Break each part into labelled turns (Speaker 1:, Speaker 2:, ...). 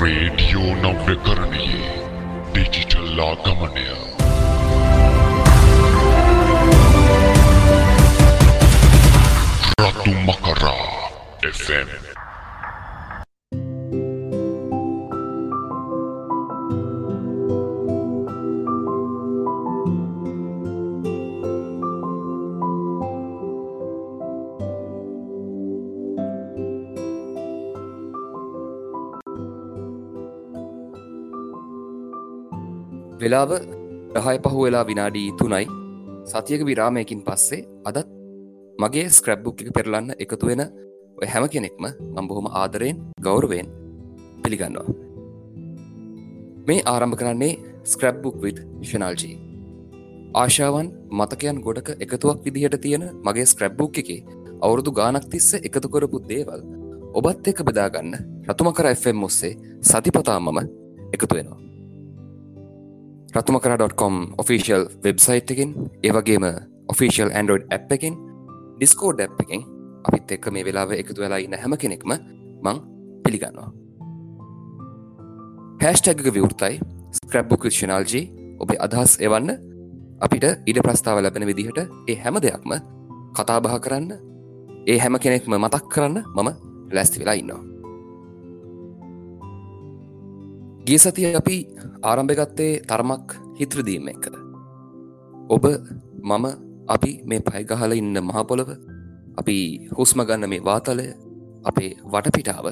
Speaker 1: Radio नवकरणीय digital आगमनय। रतु मकरा एफएम
Speaker 2: වෙලාව රහය පහු වෙලා විනාඩී තුනයි සතියක විරාමයකින් පස්සේ අදත් මගේ ස්ක්‍රබ්බුක් එක පෙරලන්න එකතු වෙන ඔය හැම කෙනෙක්ම මම් බොහොම ආදරයෙන් ගෞරවෙන් පිළිගන්නවා. මේ ආරම්භ කරන්නේ ස්ක්‍රබ්බුක් විත් ශනල්ජී ආශාවන් මතකයන් ගොඩක එකතුවක් විදිහට තියෙන මගේ ස්ක්‍රබ්බුක් එකේ අවුරුදු ගානක් තිස්ස එකතු කරපු දේවල් ඔබත් එක බෙදාගන්න රතුමකර FM ඔස්සේ සතිපතාමම එකතු වෙනවා. රතුමකර.කොම් ඔෆිසිල් වෙබ්සයිට් එකින් ඒවගේම ඔෆිසිල් ඇන්ඩරෝඩ් ඇ් එකින් ඩිස්කෝඩ් ඇ් එකින් අපිත් එක්ක මේ වෙලාව එකතු වෙලා ඉන්න හැම කෙනෙක්ම මං පිළිගන්නවා. හැස්ටැග විවෘතයි. ස්ක්‍රබ්බු ක්‍රෂනාල්ජී ඔබේ අදහස් එවන්න. අපිට ඉඩ ප්‍රස්ථාව ලැබෙන විදිහට ඒ හැම දෙයක්ම කතාබහ කරන්න. ඒ හැම කෙනෙක්ම මතක් කරන්න මම ලැස්ති වෙලා ඉන්නවා. ගිය සතිය අපි ආරම්භගත්තේ තරමක් හිත්‍රදීම එක ඔබ මම අපි මේ පයිගහල ඉන්න මහපොළව අපි හුස්ම ගන්න මේ වාතලය අපේ වටපිටාව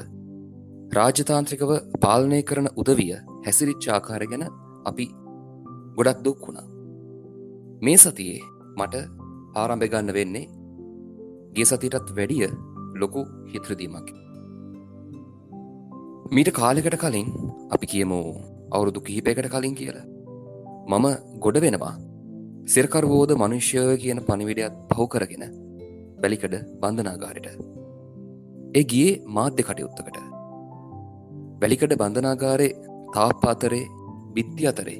Speaker 2: රාජතාන්ත්‍රිකව පාලනය කරන උදවිය හැසිරිච්චාකාර ගැන අපි ගොඩක් දුක් වුණා. මේ සතියේ මට ආරම්භගන්න වෙන්නේ ගේ සතිටත් වැඩිය ලොකු හිත්‍රදීමක් මීට කාලෙකට කලින් අපි කියමු අවුරුදු කිහිපයකට කලින් කියලා. මම ගොඩ වෙනවා සිරකරවෝද මනුෂ්‍යය කියන පනිවිඩයක් පහු කරගෙන බැලිකඩ බන්ධනාගාරයට ඒ ගියේ මාධ්‍ය කටයුත්තකට. වැලිකඩ බන්ධනාගාරේ තාප අතරේ බිත්ති අතරේ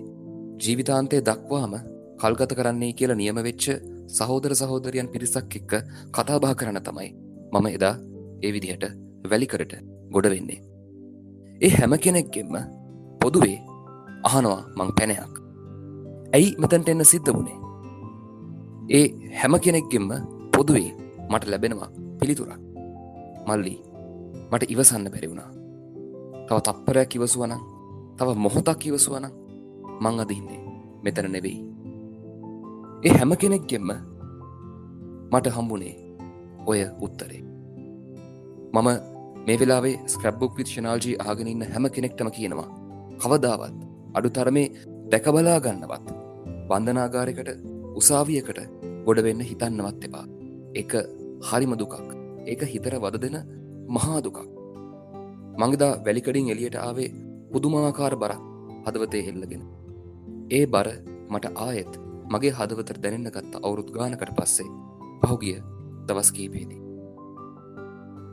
Speaker 2: ජීවිතාන්තය දක්වාම කල්ගත කරන්නේ කියලා නියම වෙච්ච සහෝදර සහෝදරයන් පිරිසක් එක්ක කතාබා කරන්න තමයි මම එදා ඒ විදිහට වැලිකරට ගොඩ වෙන්නේ. ඒ හැම කෙනෙක්ගෙම පොදුවේ අහනවා මං පැනයක්. ඇයි මෙතැන්ට එන්න සිද්ධ වුණේ ඒ හැම කෙනෙක්ගෙම පොදුවේ මට ලැබෙනවා පිළිතුරක්. මල්ලි මට ඉවසන්න බැරි වුණා. තව තප්පරයක් ඉවසුවන තව මොහොතක් ඉවසුවන මං අදහින්නේ මෙතන නෙවෙයි. ඒ හැම කෙනෙක්ගෙම මට හම්බුනේ ඔය උත්තරේ. මම මේ වෙලාවේ ස්ක්‍රබ්බුක් විශ්ෂනාල්ජී ආගෙනන්න හැම කෙනෙක්ටම කියනවා කවදාවත් අඩු තරමේ දැකබලා ගන්නවත් බන්ධනාගාරකට උසාවියකට ගොඩ වෙන්න හිතන්නවත් එපා. එක හරිම දුකක්. ඒක හිතර වද දෙන මහා දුකක්. මංගදා වැලිකඩින් එලියට ආවේ පුදුමාකාර බරක් හදවතේ එල්ලගෙන ඒ බර මට ආයෙත් මගේ හදවතර දැනෙන්න ගත්ත අවුරුද් ගානකට පස්සේ පහුගිය දවස් කීපේදී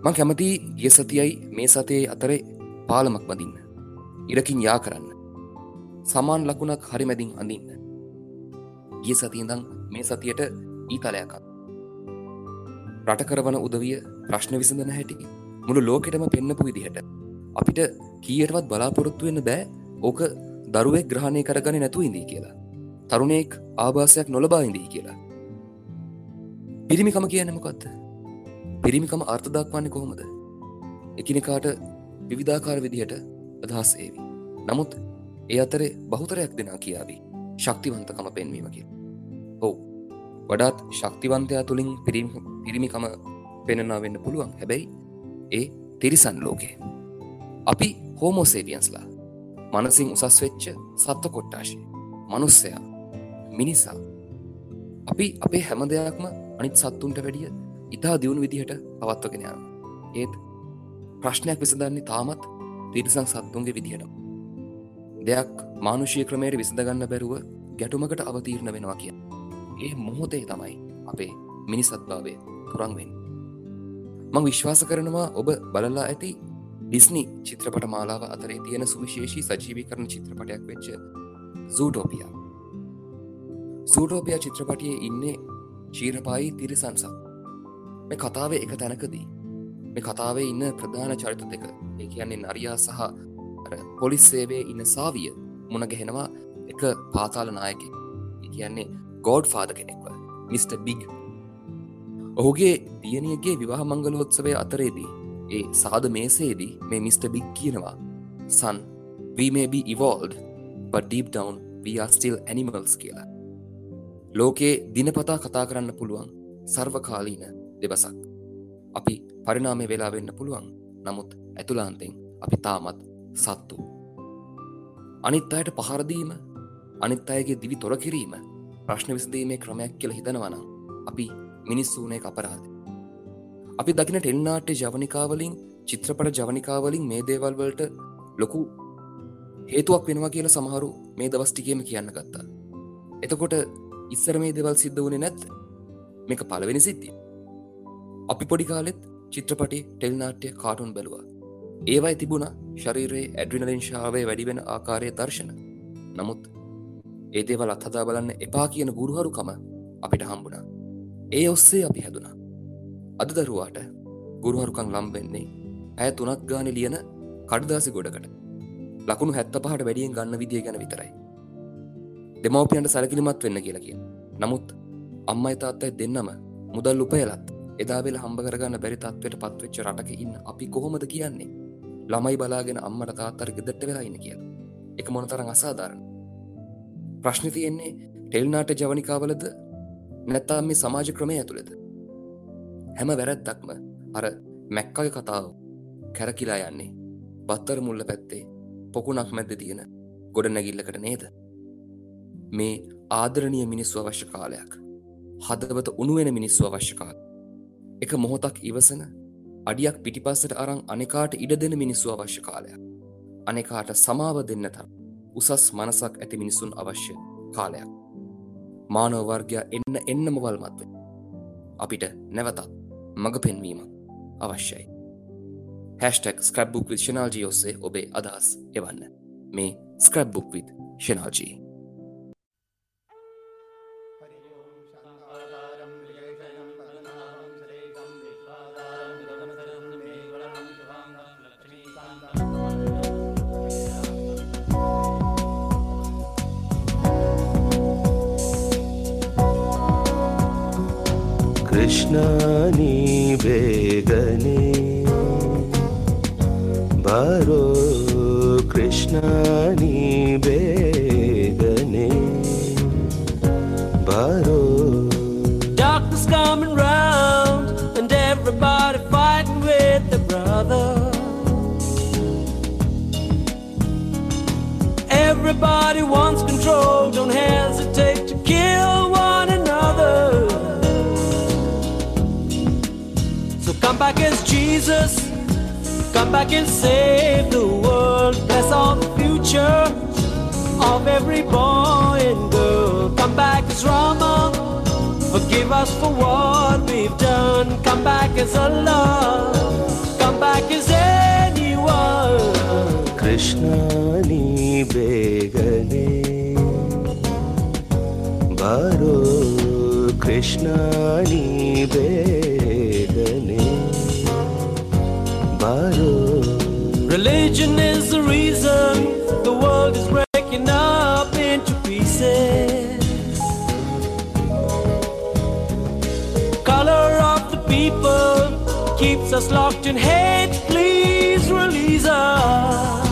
Speaker 2: මං කැමති ගිය සතියයි මේ සතයේ අතරේ පාලමක් බඳින්න. ඉරකින් යා කරන්න. සමාන් ලකුණක් හරි මැදින් අඳන්න. ගිය සතියදං මේ සතියට ඊතලයකක් රට කරවන උදවිය ප්‍රශ්න විසඳන හැටි මුළු ලෝකෙටම පෙන්න්නපු විදිහට අපිට කීයටවත් බලාපොරොත්තු වෙන්න බෑ. ඕක දරුවෙක් ග්‍රහණය කරගන නැතු ඉදී කියලා. තරුණෙක් ආභාසයක් නොලබා ඉදී කියලා. පිරිමිකම කියනමකක්ද පිරිමිකම අර්ථදක්වන්නේ කොහොමද? එකනෙකාට විවිධාකාර විදිහට අදහස් ඒවි. නමුත් ඒ අතරේ බහුතරයක් දෙනා කියාවී ශක්තිවන්තකම පෙන්වීමකි ඔවු. වඩාත් ශක්තිවන්තයා තුළින් පිරිමිකම පෙනනා වෙන්න පුළුවන්. හැබැයි ඒ තිරිසන් ලෝකේ. අපි හෝමෝසේවියන්ස්ලා මනසින් උසස් වෙච්ච සත්ව කොට්ටාශය. මනුස්සයා මිනිසා. අපි අපේ හැම දෙයක්ම අනිත් සත්තුන්ට වැඩිය ඉතා දියුණු විදිහට පවත්වගෙන යාම. ඒත් ප්‍රශ්නයක් විසඳන්නේ තාමත් තිරිසං සත්තුන්ගේ විදිහට දෙයක් මානුෂය ක්‍රමයට විසඳගන්න බැරුව ගැටුමකට අවතීරණ වෙනවා කිය ඒ මොහොතේ තමයි අපේ මිනිසත්භාවය පුරන්වෙන් මං විශ්වාස කරනවා ඔබ බලලා ඇති ඩිස්නි චිත්‍රපට මාලාව අතරේ තියෙන සුවිශේෂී සජීවි කරන චිත්‍රපටයක් වෙච්ච සූටෝපියා සූටෝපියා චිත්‍රපටියේ ඉන්නේ චීරපායි තිරිසන්සක් මේ කතාවේ එක තැනකදී මේ කතාවේ ඉන්න ප්‍රධාන චරිත දෙක ඒ කියන්නේ නරයා සහ පොලිස් සේවේ ඉන්න සාවිය මුණගැහෙනවා එක පාතාල නායක කියන්නේ ගෝඩ් ෆාද කෙනෙක්ව මිට. බිග් ඔහුගේ දියනියගේ විවාහ මංගලෝත්සවය අතරේදී ඒ සාද මේසේදී මේ මිට. බිග් කියනවා සන් we may be evolved but deep down we are still animals කියලා ලෝකයේ දිනපතා කතා කරන්න පුළුවන් සර්වකාලීන දෙබසක්. අපි පරිනාමය වෙලා වෙන්න පුළුවන්. නමුත් ඇතුලාන්තෙන් අපි තාමත් සත්තු. අනිත් අයට පහරදීම අනිත් අයගේ දිවි තොර කිරීම ප්‍රශ්න විසදීමේ ක්‍රමයක් කියල හිතනවනම් අපි මිනිස්සූනේ අපරාධ අපි දකින ටෙල්නාට්‍ය ජවනිකාවලින් චිත්‍රපට ජවනිකාවලින් මේ දේවල් වලට ලොකු හේතුවක් වෙනවා කියල සමහරු මේ දවස්ටිකේම කියන්න ගත්තා. එතකොට ඉස්සර මේ දෙවල් සිද්ධ වුණේ නැත් මේක පලවෙනි සිද්ධිය. අපි පොඩි කාලෙත් චිත්‍රපටි ටෙල්නාට්‍ය කාටුන් බැලවා. ඒවයි තිබුණ ශරීරයේ ඇඩ්‍රිනලින් ශාවය වැඩිවෙන ආකාරය දර්ශන. නමුත් ඒදේවල් අත්හදා බලන්න එපා කියන ගුරුහරුකම අපිට හම්බුණා. ඒ ඔස්සේ අපි හැදුනා අද දරුවාට ගුරුහරුකං ලම්බෙන්නේ ඇය තුනක් ගාන ලියන කඩදාසි ගොඩකට. ලකුණු හැත්ත පහට වැඩියෙන් ගන්න විදිිය ගැන විතරයි. දෙමවපියන්ට සැලකිලිමත් වෙන්න කියලා කිය නමුත් අම්මයි තාත්තයි දෙන්නම මුදල් උපයලත් එදාවෙල හම්බ කරගන්න බැරි තත්වයට පත්වෙච්ච රටක ඉන්න අපි කොහොමද කියන්නේ? ළමයි බලාගෙන අම්මට තාත්තර ගෙදට වෙලායින්න කිය එක මොනතරං අසාධාරණ. ප්‍රශ්න තියෙන්නේ ටෙල්නාට ජවනිකාවලද නැත්තාම් මේ සමාජ ක්‍රමය ඇතුළෙද? හැම වැරැත්තක්ම අර මැක්කය කතාව කැරකිලා යන්නේ බත්තර මුල්ල පැත්තේ පොකුණක් මැද්ද තියෙන ගොඩ නැගිල්ලකට නේද? මේ ආදරණය මිනිස්සු අවශ්‍ය කාලයක් හදවත උනුවෙන මිනිස්සු අවශ්‍ය කාල එක මොහොතක් ඉවසන අඩියක් පිටිපස්සට අරං අනෙකාට ඉඩ දෙන මිනිස්සු අවශ්‍ය කාලයක්. අනෙකාට සමාව දෙන්න තම් උසස් මනසක් ඇති මිනිසුන් අවශ්‍ය කාලයක්. මානවවර්ගයා එන්න එන්නම වල්මත්ව අපිට නැවතත් මඟ පෙන්වීම අවශ්‍යයි. හැස්ටක් ස්ක්‍රබ්බුක් විත් ශනාල්ජී ඔස්සේ ඔබේ අදහස් එවන්න. මේ
Speaker 3: scrapbook with Shanalji Jesus, come back and save the world. Bless all the future of every boy and girl. Come back as Rama, forgive us for what we've done. Come back as Allah, come back as anyone.
Speaker 4: Krishna ni begane, baro Krishna ni begane. ಬಾರೋ
Speaker 3: Religion is the reason the world is breaking up into pieces. Color of the people keeps us locked in hate. Please release us.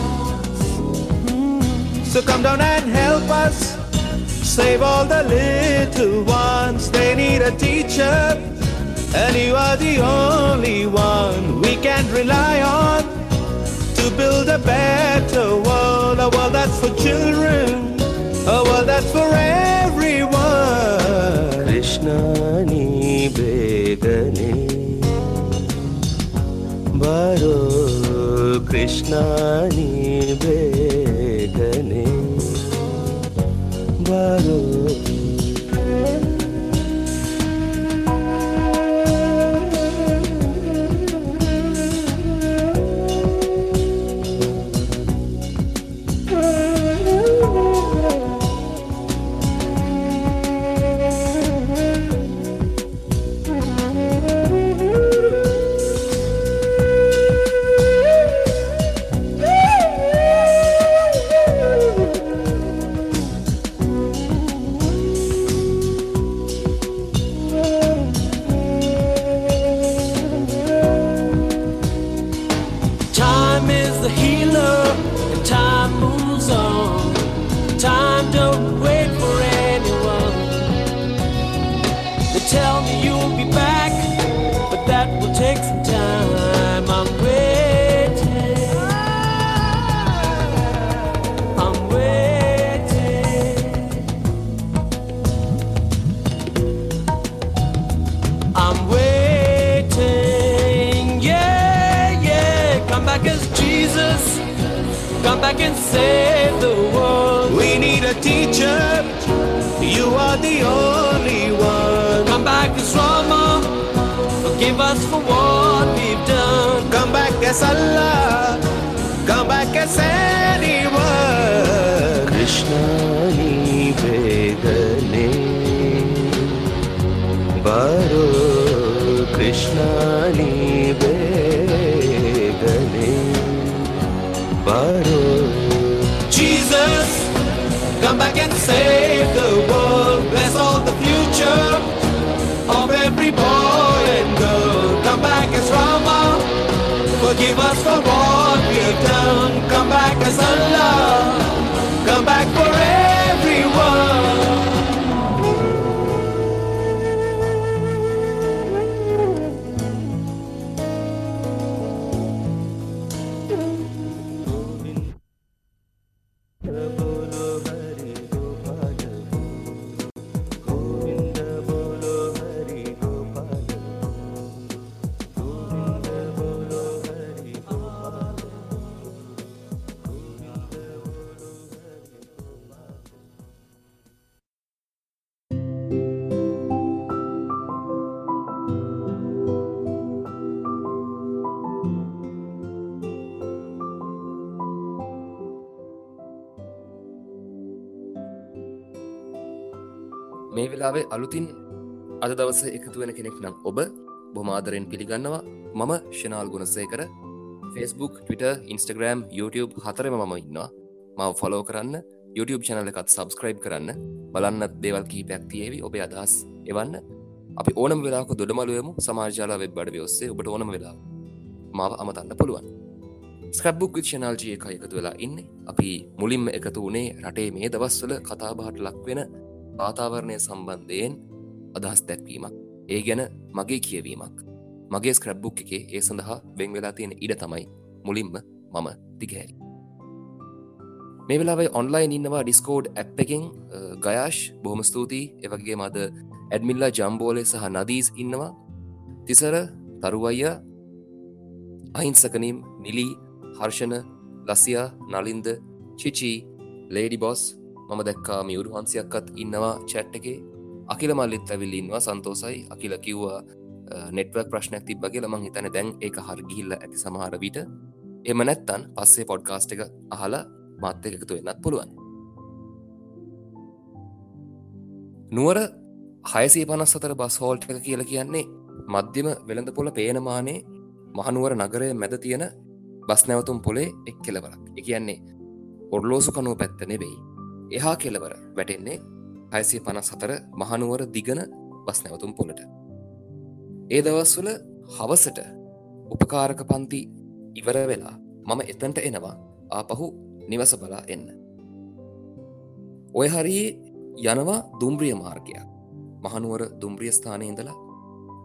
Speaker 5: So come down and help us. Save all the little ones. They need a teacher. And you are the only one we can rely on to build a better world, a world that's for children, a world that's for everyone.
Speaker 3: Krishna ni begane baro Krishna ni begane baro सल्ला गबा के से as
Speaker 4: I love.
Speaker 2: මේ වෙලාවේ අලුතින් අද දවස එකතු වෙන කෙනෙක් නම් ඔබ බොමාදරෙන් පිළිගන්නවා. මම ශනාල් Gunasekara. Facebook Twitter Instagram YouTube හතරම මම ඉන්නවා. මව ෆොලෝ කරන්න YouTube චනල එකත් සබස්ක්‍රයිබ් කරන්න. බලන්න දේවල් කීපයක් තියේවි ඔබේ අදහස් එවන්න. අපි ඕනම වෙලාක දොඩමලුවමු සමාජාලා වෙබ් බඩ ඔස්සේ ඔබට ඕනම වෙලා මාව අමතන්න පුළුවන්. ස්ක්‍රබ්බුක් විච්ෂනාල්ජය එක එකතු වෙලා ඉන්න. අපි මුලින්ම එකතු වනේ රටේ මේ දවස්වල කතාබහට ලක්වෙන වාතාවරණය සම්බන්ධයෙන් අදහස් දැක්වීමක්. ඒ ගැන මගේ කියවීමක්. මගේ ස්ක්‍රබ්බුක් එකේ ඒ සඳහා වෙන් වෙලා තියෙන ඉඩ තමයි මුලින්ම මම දිගහැරි. මේ වෙලාවයි ඔන්ලයින් ඉන්නවා ඩිස්කෝඩ් ඇප් එකින් ගයාශ් බොහොම ස්තුතියි. එවගේ මද ඇඩමිල්ලා ජම්බෝලය සහ නදීස් ඉන්නවා. තිසර තරුවයිය අහිංසකනීම් නිලී හර්ෂණ ලසියා නලින්ද චිචී ලේඩි බොස් මම දැක්කා මියුරු හන්සියක්කත් ඉන්නවා චැට් එකේ. අකිල මල්ලිත් ඇවිල් ඉන්නවා සන්තෝසයි අකිල කිව්වා නෙටවක් ප්‍රශ්නයක් තිබ්බගේ මං හිතන දැන් ඒක හරගිහිල්ල ඇති සමහර විට. එම නැත්තන් පස්සේ පොඩ්කාස්ට එක අහලා මත්ත එකතු වෙන්නත් පුළුවන්. නුවර හයසේ පනස් අතර බස් හෝල්ට එක කියල කියන්නේ මධ්‍යම වෙළඳ පොල පේනමානේ මහනුවර නගරය මැද තියෙන බස් නැවතුම් පොලේ එක් කෙලවරක් එක කියන්නේ ඔර්ලෝසු කනුව පැත්ත නෙවෙයි. එහා කෙලවර වැටෙන්නේ හයසේ පනස් හතර මහනුවර දිගන බස් නැවතුම් පොලට ඒ දවස්වල හවසට උපකාරක පන්ති ඉවර වෙලා මම එතන්ට එනවා ආපහු නිවස බලා එන්න. ඔය හරියේ යනවා දුම්බ්‍රිය මාර්ගයක් මහනුවර දුම්බ්‍රිය ස්ථානය ඉඳලා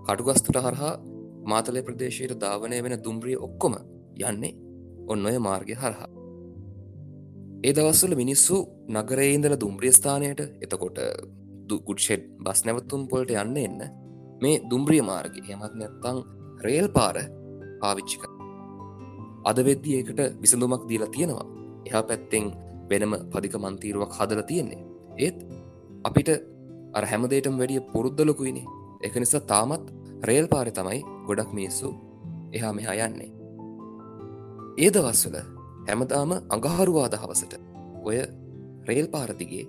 Speaker 2: කටුගස්තුට හරහා මාතලය ප්‍රදේශයට ධාවනය වෙන දුම්බ්‍රිය ඔක්කොම යන්නේ ඔන්න ඔය මාර්ගය හරහා. ඒ දවස්සල මිනිස්සු නගරේඉදල දුම්බ්‍රිය ස්ථානයට. එතකොට ගුඩ්ෂෙඩ් බස් නැවතුම් පොලට යන්න එන්න මේ දුම්බ්‍රිය මාර්ග යමත් නැත්තං රේල් පාර පාවිච්චික අද වෙද්දි ඒකට විසඳුමක් දීලා තියෙනවා. එහා පැත්තෙන් වෙනම පදික මන්තීරුවක් හදල තියෙන්නේ. ඒත් අපිට අර හැමදේටම වැඩිය පුරුද්ධලොකුයිනේ එක නිසා තාමත් රේල් පාරය තමයි ගොඩක් මිනිස්සු එහා මෙහා යන්නේ. ඒ දවස්වල හැමදාම අඟහරුවාද හවසට ඔය රේල් පාරතිගේ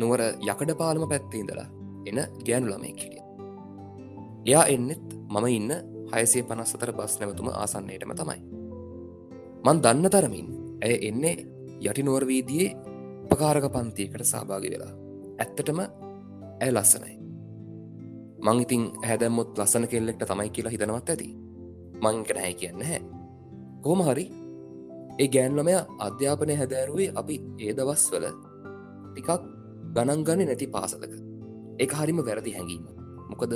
Speaker 2: නුවර යකඩ පාලම පැත්තේඉදලා එන ගෑනු ළමෙක් හිටිය. එයා එන්නෙත් මම ඉන්න හයසේ පනස් අතර බස් නැවතුම ආසන්නයටම තමයි. මන් දන්න තරමින් ඇය එන්නේ යටි නුවර්වීදියේ උපකාරක පන්තියකට සහභාගි වෙලා. ඇත්තටම ඇය ලස්සනයි. මං ඉතින් හැදැම්මුත් ලස්සන කෙල්ලෙක්ට තමයි කියලා හිතනවත් ඇති. මංක නැහැ කියන්න හැ කොහොම හරි ඒ ගෑන්ලමය අධ්‍යාපනය හැදෑරුවේ අපි ඒ දවස්වල ටිකක් ගණන් ගන්න නැති පාසලක. එක හරිම වැරදි හැඟීම. මොකද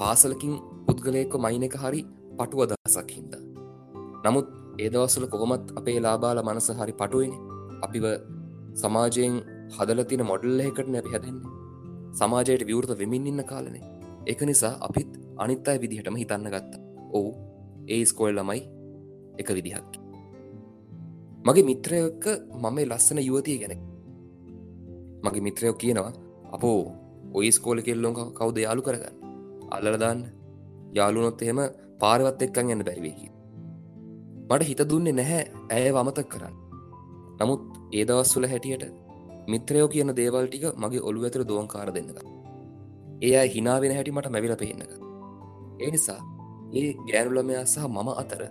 Speaker 2: පාසලකින් පුද්ගලයක මයින එක හරි පටුව දසක් හින්ද. නමුත් ඒදවස්සල කොහොමත් අපේ ලාබාල මනස හරි පටුවනි. අපිව සමාජයෙන් හදලතින මොඩල්ල එකට නැපි හැදෙන්නේ. සමාජයට විවෘත වෙමින් ඉන්න කාලනේ. එක නිසා අපිත් අනිත් අයි විදිහටම හිතන්න ගත්ත. ඔවු ඒ ස්කෝල් ළමයි එක විදිහක්. මගේ මිත්‍රයක මම ලස්සන යුවතිය ගැන මගේ මිත්‍රයෝ කියනවා අපෝ ඔයි ස්කෝල කෙල්ලොක කවුද යාලු කරගන්න? අල්ලදාන්න යාලුනොත් එහෙම පාරවත් එක්කන් යන්න බැරිවේකි මට හිත දුන්නේ නැහැ ඇය වමතක් කරන්න. නමුත් ඒදවස්වල හැටියට මිත්‍රයෝ කියන දේවල් ටික මගේ ඔළු ඇතර දුවන්කාර දෙන්නක ඒ අයි හිනාවෙන හැටි මට මැවිල පෙන්නක ඒ නිසා ඒ ගෑනුලමයා සහ මම අතර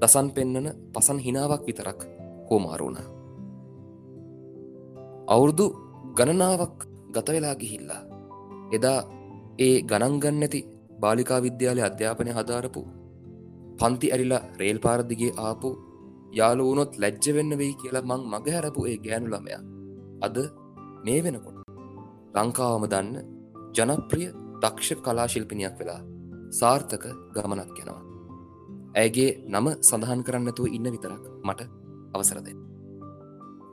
Speaker 2: දසන් පෙන්නන පසන් හිනාවක් විතරක් හෝමාරුණ අවුරුදු ගණනාවක් ගත වෙලා ගිහිල්ලා එදා ඒ ගණන්ගන්න ඇති බාලිකා විද්‍යාලය අධ්‍යාපනය හදාරපු පන්ති ඇරිලා රේල් පාරදිගේ ආපු යාලු වුණොත් ලැජ්ජ වෙන්න වෙයි කියලා මං මගහැරපු ඒ ගෑනු ළමයා අද මේ වෙනකොට ලංකාවම දන්න ජනප්‍රිය දක්ෂ කලාශිල්පිනියක් වෙලා සාර්ථක ගමනක් යනවා. ඇගේ නම සඳහන් කරන්නතුව ඉන්න විතරක් මට අවසරද.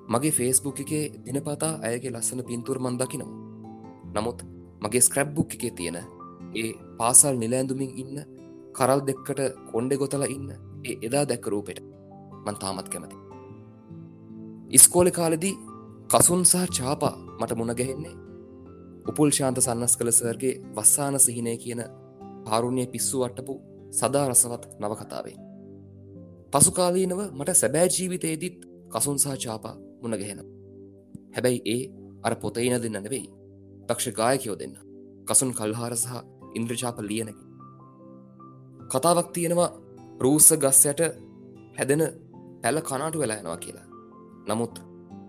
Speaker 2: මගේ ෆේස්බුක් එකේ දිනපතා ඇයගේ ලස්සන පින්තුර මන් දකිනවා. නමුත් මගේ ස්ක්‍රැබ්බුක් එකේ තියෙන ඒ පාසල් නිලෑඳුමින් ඉන්න කරල් දෙක්කට කොන්්ඩෙ ගොතල ඉන්න ඒ එදා දැක්ක රූපෙට මන් තාමත් කැමති. ඉස්කෝල කාලෙදී කසුන් සහ චාපා මට මුණ ගැහෙන්නේ උපුල් ශාන්ත සන්නස් කළ සර්ගේ වස්සාන සිහිනය කියන පාරුණ්‍යය පිස්සු වට්ටපු සදා රසවත් නවකතාවේ. පසුකාලීනව මට සැබෑ ජීවිතයේදීත් කසුන් සහ චාපා මුණගැහෙන. හැබැයි ඒ අර පොතයින දෙන්න නෙවෙයි දක්ෂ ගායකයෝ දෙන්න කසුන් කල්හාර සහ ඉන්ද්‍රචාප ලියනකි. කතාවක් තියෙනවා රූස්ස ගස්සයට හැදෙන පැල කනාටු වෙලා යනවා කියලා. නමුත්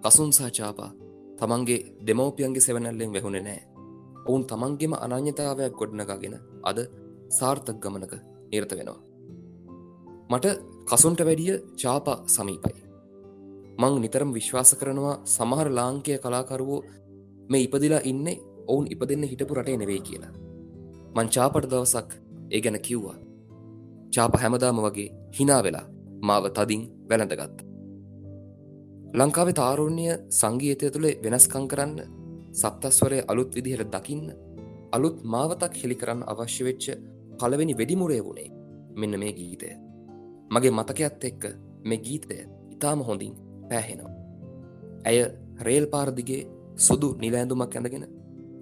Speaker 2: කසුන් සහචාපා තමන්ගේ දෙමවපියන්ගේ සෙවනැල්ලෙන් වැහුණෙ නෑ. ඔවුන් තමන්ගේම අනං්‍යතාවයක් ගොඩනගාගෙන අද සාර්ථක ගමනක නිරත වෙනවා. මට කසුන්ට වැඩිය චාප සමීපයි. මං නිතරම් විශ්වාස කරනවා සමහර ලාංකය කලාකරුවෝ මේ ඉපදිලා ඉන්නේ ඔවුන් ඉපදන්න හිටපු රටේ නෙවෙයි කියලා. මංචාපට දවසක් ඒ ගැන කිව්වා. චාප හැමදාම වගේ හිනා වෙලා මාව තදින් වැළඳගත්ත. ලංකාවේ තාරුණ්‍ය සංගීතය තුළේ වෙනස්කං කරන්න සප්තස්වරය අලුත් විදිහට දකින්න අලුත් මාවතක් හෙළි කරන්න අවශ්‍ය වෙච්ච පළවෙනි වෙඩිමුරේ වුණේ මෙන්න මේ ගීතය. මගේ මතකයත් එක්ක මේ ගීතය ඉතාම හොඳින් පෑහෙනවා. ඇය රේල් පාරදිගේ සුදු නිලෑඳුමක් ඇඳගෙන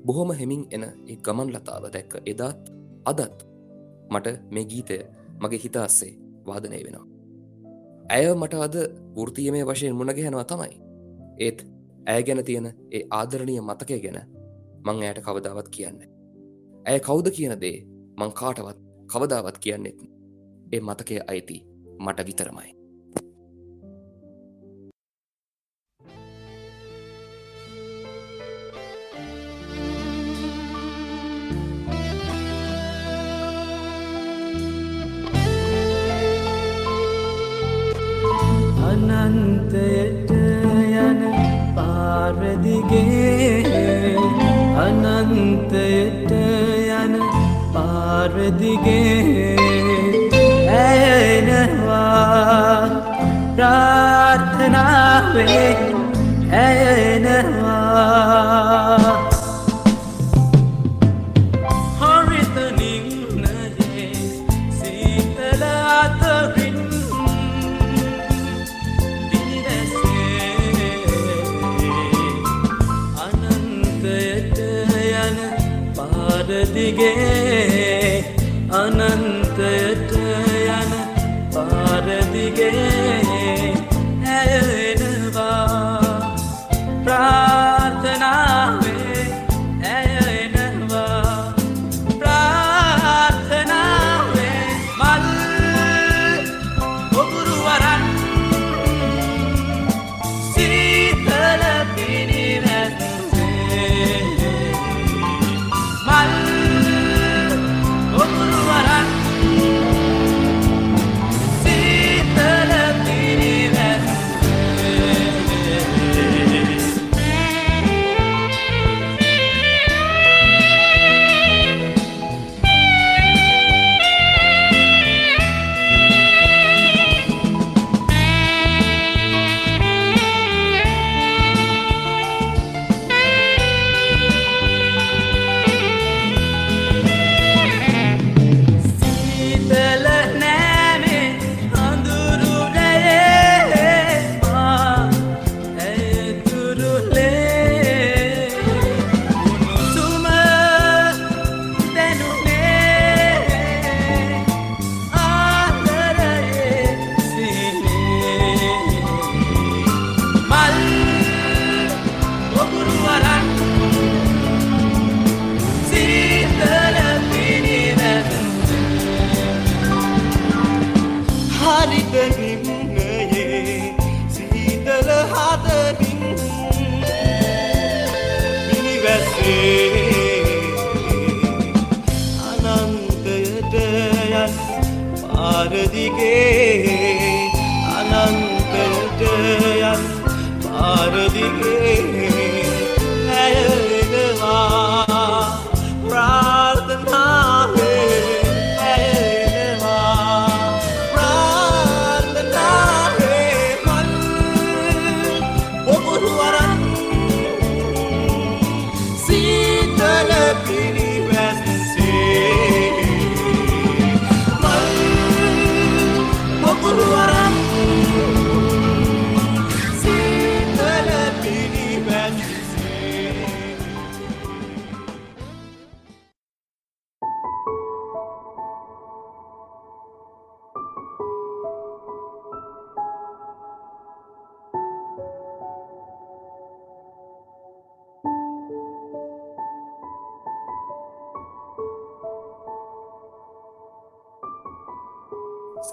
Speaker 2: බොහොම හෙමින් එන ඒ ගමන් ලතාව දැක්ක එදාත් අදත් මට මේ ගීතය මගේ හිතාස්සේ වාදනය වෙනවා. ඇය මට අද වෘතියමේ වශයෙන් මුණගැහෙනවා තමයි. ඒත් ඇය ගැන තියෙන ඒ ආදරණය මතකය ගැන මං ඇයට කවදාවත් කියන්න. ඇය කෞුද කියන දේ මං කාටවත් කවදාවත් කියන්නෙත් ඒ මතකය අයිති මට විතරමයි.
Speaker 3: පාරදිගේ අනන්තයට යන පාරදිගේ ඇයනවා ප්‍රාර්ථනාවේ ඇයනවා පාරදිගේ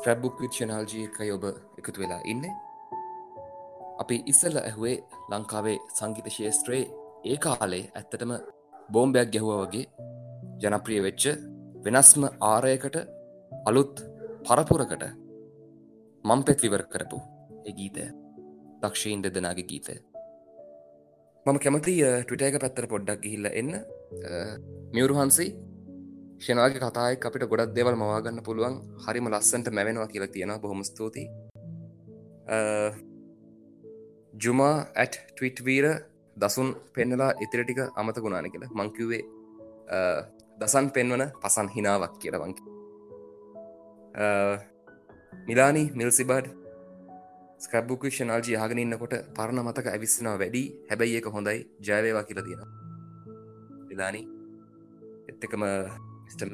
Speaker 2: ස්ක්‍රබ්බුක් විච්චනාල්ජී එකයි ඔබ එකතු වෙලා ඉන්න අපි ඉස්සල්ල ඇහුවේ ලංකාවේ සංගීත ශේෂත්‍රයේ ඒ කාලේ ඇත්තටම බෝම්බයක් ගැහුව වගේ ජනප්‍රිය වෙච්ච වෙනස්ම ආරයකට අලුත් පරපුරකට මං පෙත් විවර කරපු ඒ ගීතය දක්ෂීන් දෙදෙනගේ ගීතය මම කැමති ටවිට එක පැත්තර පොඩ්ඩක් ගිහිල්ල එන්න. මියවරුහන්සයි ෂනාගේ කතාය අපිට ගොඩක් දෙවල් මවාගන්න පුළුවන්. හරිම ලස්සන්ට මැවෙනවා කියලා තියෙන බොහොම ස්තුතියි. ජුමා ඇට් ටවිට් වීර දසුන් පෙන්නලා ඉතිරටික අමත ගුණාන කියලා. මංකිවේ දසන් පෙන්වන පසන් හිනාවක් කියලවංකි මිලානි මිල්සිබඩ් ස්කබ්බුකෂනාල්ජි යාගෙන ඉන්නකොට පරණ මතක ඇවිස්සනවා වැඩි. හැබැයි එක හොඳයි. ජයවේවා කියල තියෙන විලානි එත්තකම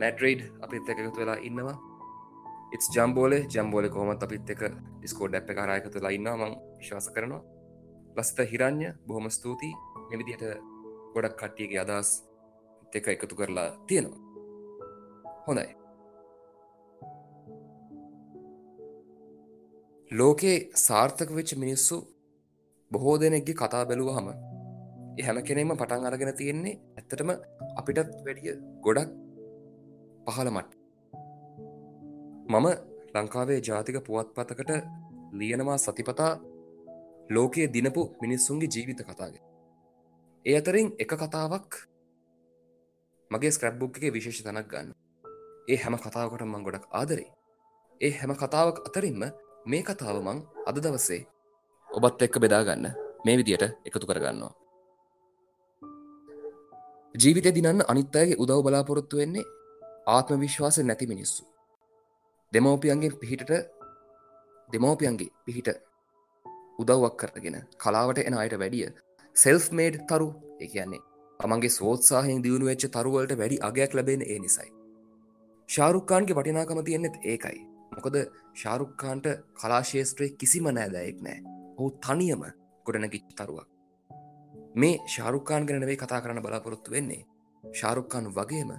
Speaker 2: මැට්‍රේඩ් අපිත් එක එකතු වෙලා ඉන්නවා. ඉස් ජම්බෝල ජම්බෝල කොහොමත් අපිත් එක ඩිස්කෝඩ් ඇ් කරයකතු ලා ඉන්නවා මං විශ්වාස කරනවා. ලස්ත හිරං්‍ය බොහොම ස්තුතියි. මෙවිදිහට ගොඩක් කට්ටියගේ අදස් එක එකතු කරලා තියෙනවා. හොඳයි. ලෝකේ සාර්ථක වෙච්ච මිනිස්සු බොහෝ දෙනෙක්ගේ කතා බැලුව හම හැම කෙනෙම පටන් අරගෙන තියෙන්නේ ඇත්තටම අපිටත් වැඩිය ගොඩක් පහළ මට මම ලංකාවේ ජාතික පුවත්පතකට ලියනවා සතිපතා ලෝකයේ දිනපු මිනිස්සුන්ගේ ජීවිත කතාගේ ඒ අතරින් එක කතාවක් මගේ ස්ක්‍රබ්බුක් එක විශේෂ තනක් ගන්න. ඒ හැම කතාවකට මං ගොඩක් ආදරේ. ඒ හැම කතාවක් අතරින්ම මේ කතාව මං අද දවසේ ඔබත් එක්ක බෙදාගන්න මේ විදියට එකතු කරගන්නවා ජීවිතය දිනන්න අනිත්තයගේ උදව් බලාපොරොත්තු වෙන්නේ ආත්ම විශ්වාස නැති මිනිස්සු. දෙමෝපියන්ගේ පිහිටට දෙමෝපියන්ගේ පිහිට උදව්වක් කරගෙන කලාවට එන අයට වැඩිය සෙල්ෆ් මේඩ් තරු එකන්නේ තමන්ගේ සෝත්සාහයෙන් දියුණු වෙච්ච තරුවලට වැඩි අගයක් ලැබෙන ඒ නිසයි. ශාරුක්කාන්ගේ වටිනාකම තියෙන්නෙත් ඒකයි. මොකද ශාරුක්කාන්ට කලාශේෂත්‍රය කිසිම නෑදැයෙක් නෑ. ඔහු තනියම ගොඩනැගිච් තරුවක්. මේ ශාරුක්කාන් ගැනවේ කතා කරන්න බලාපොරොත්තු වෙන්නේ. ශාරුක්කාන් වගේම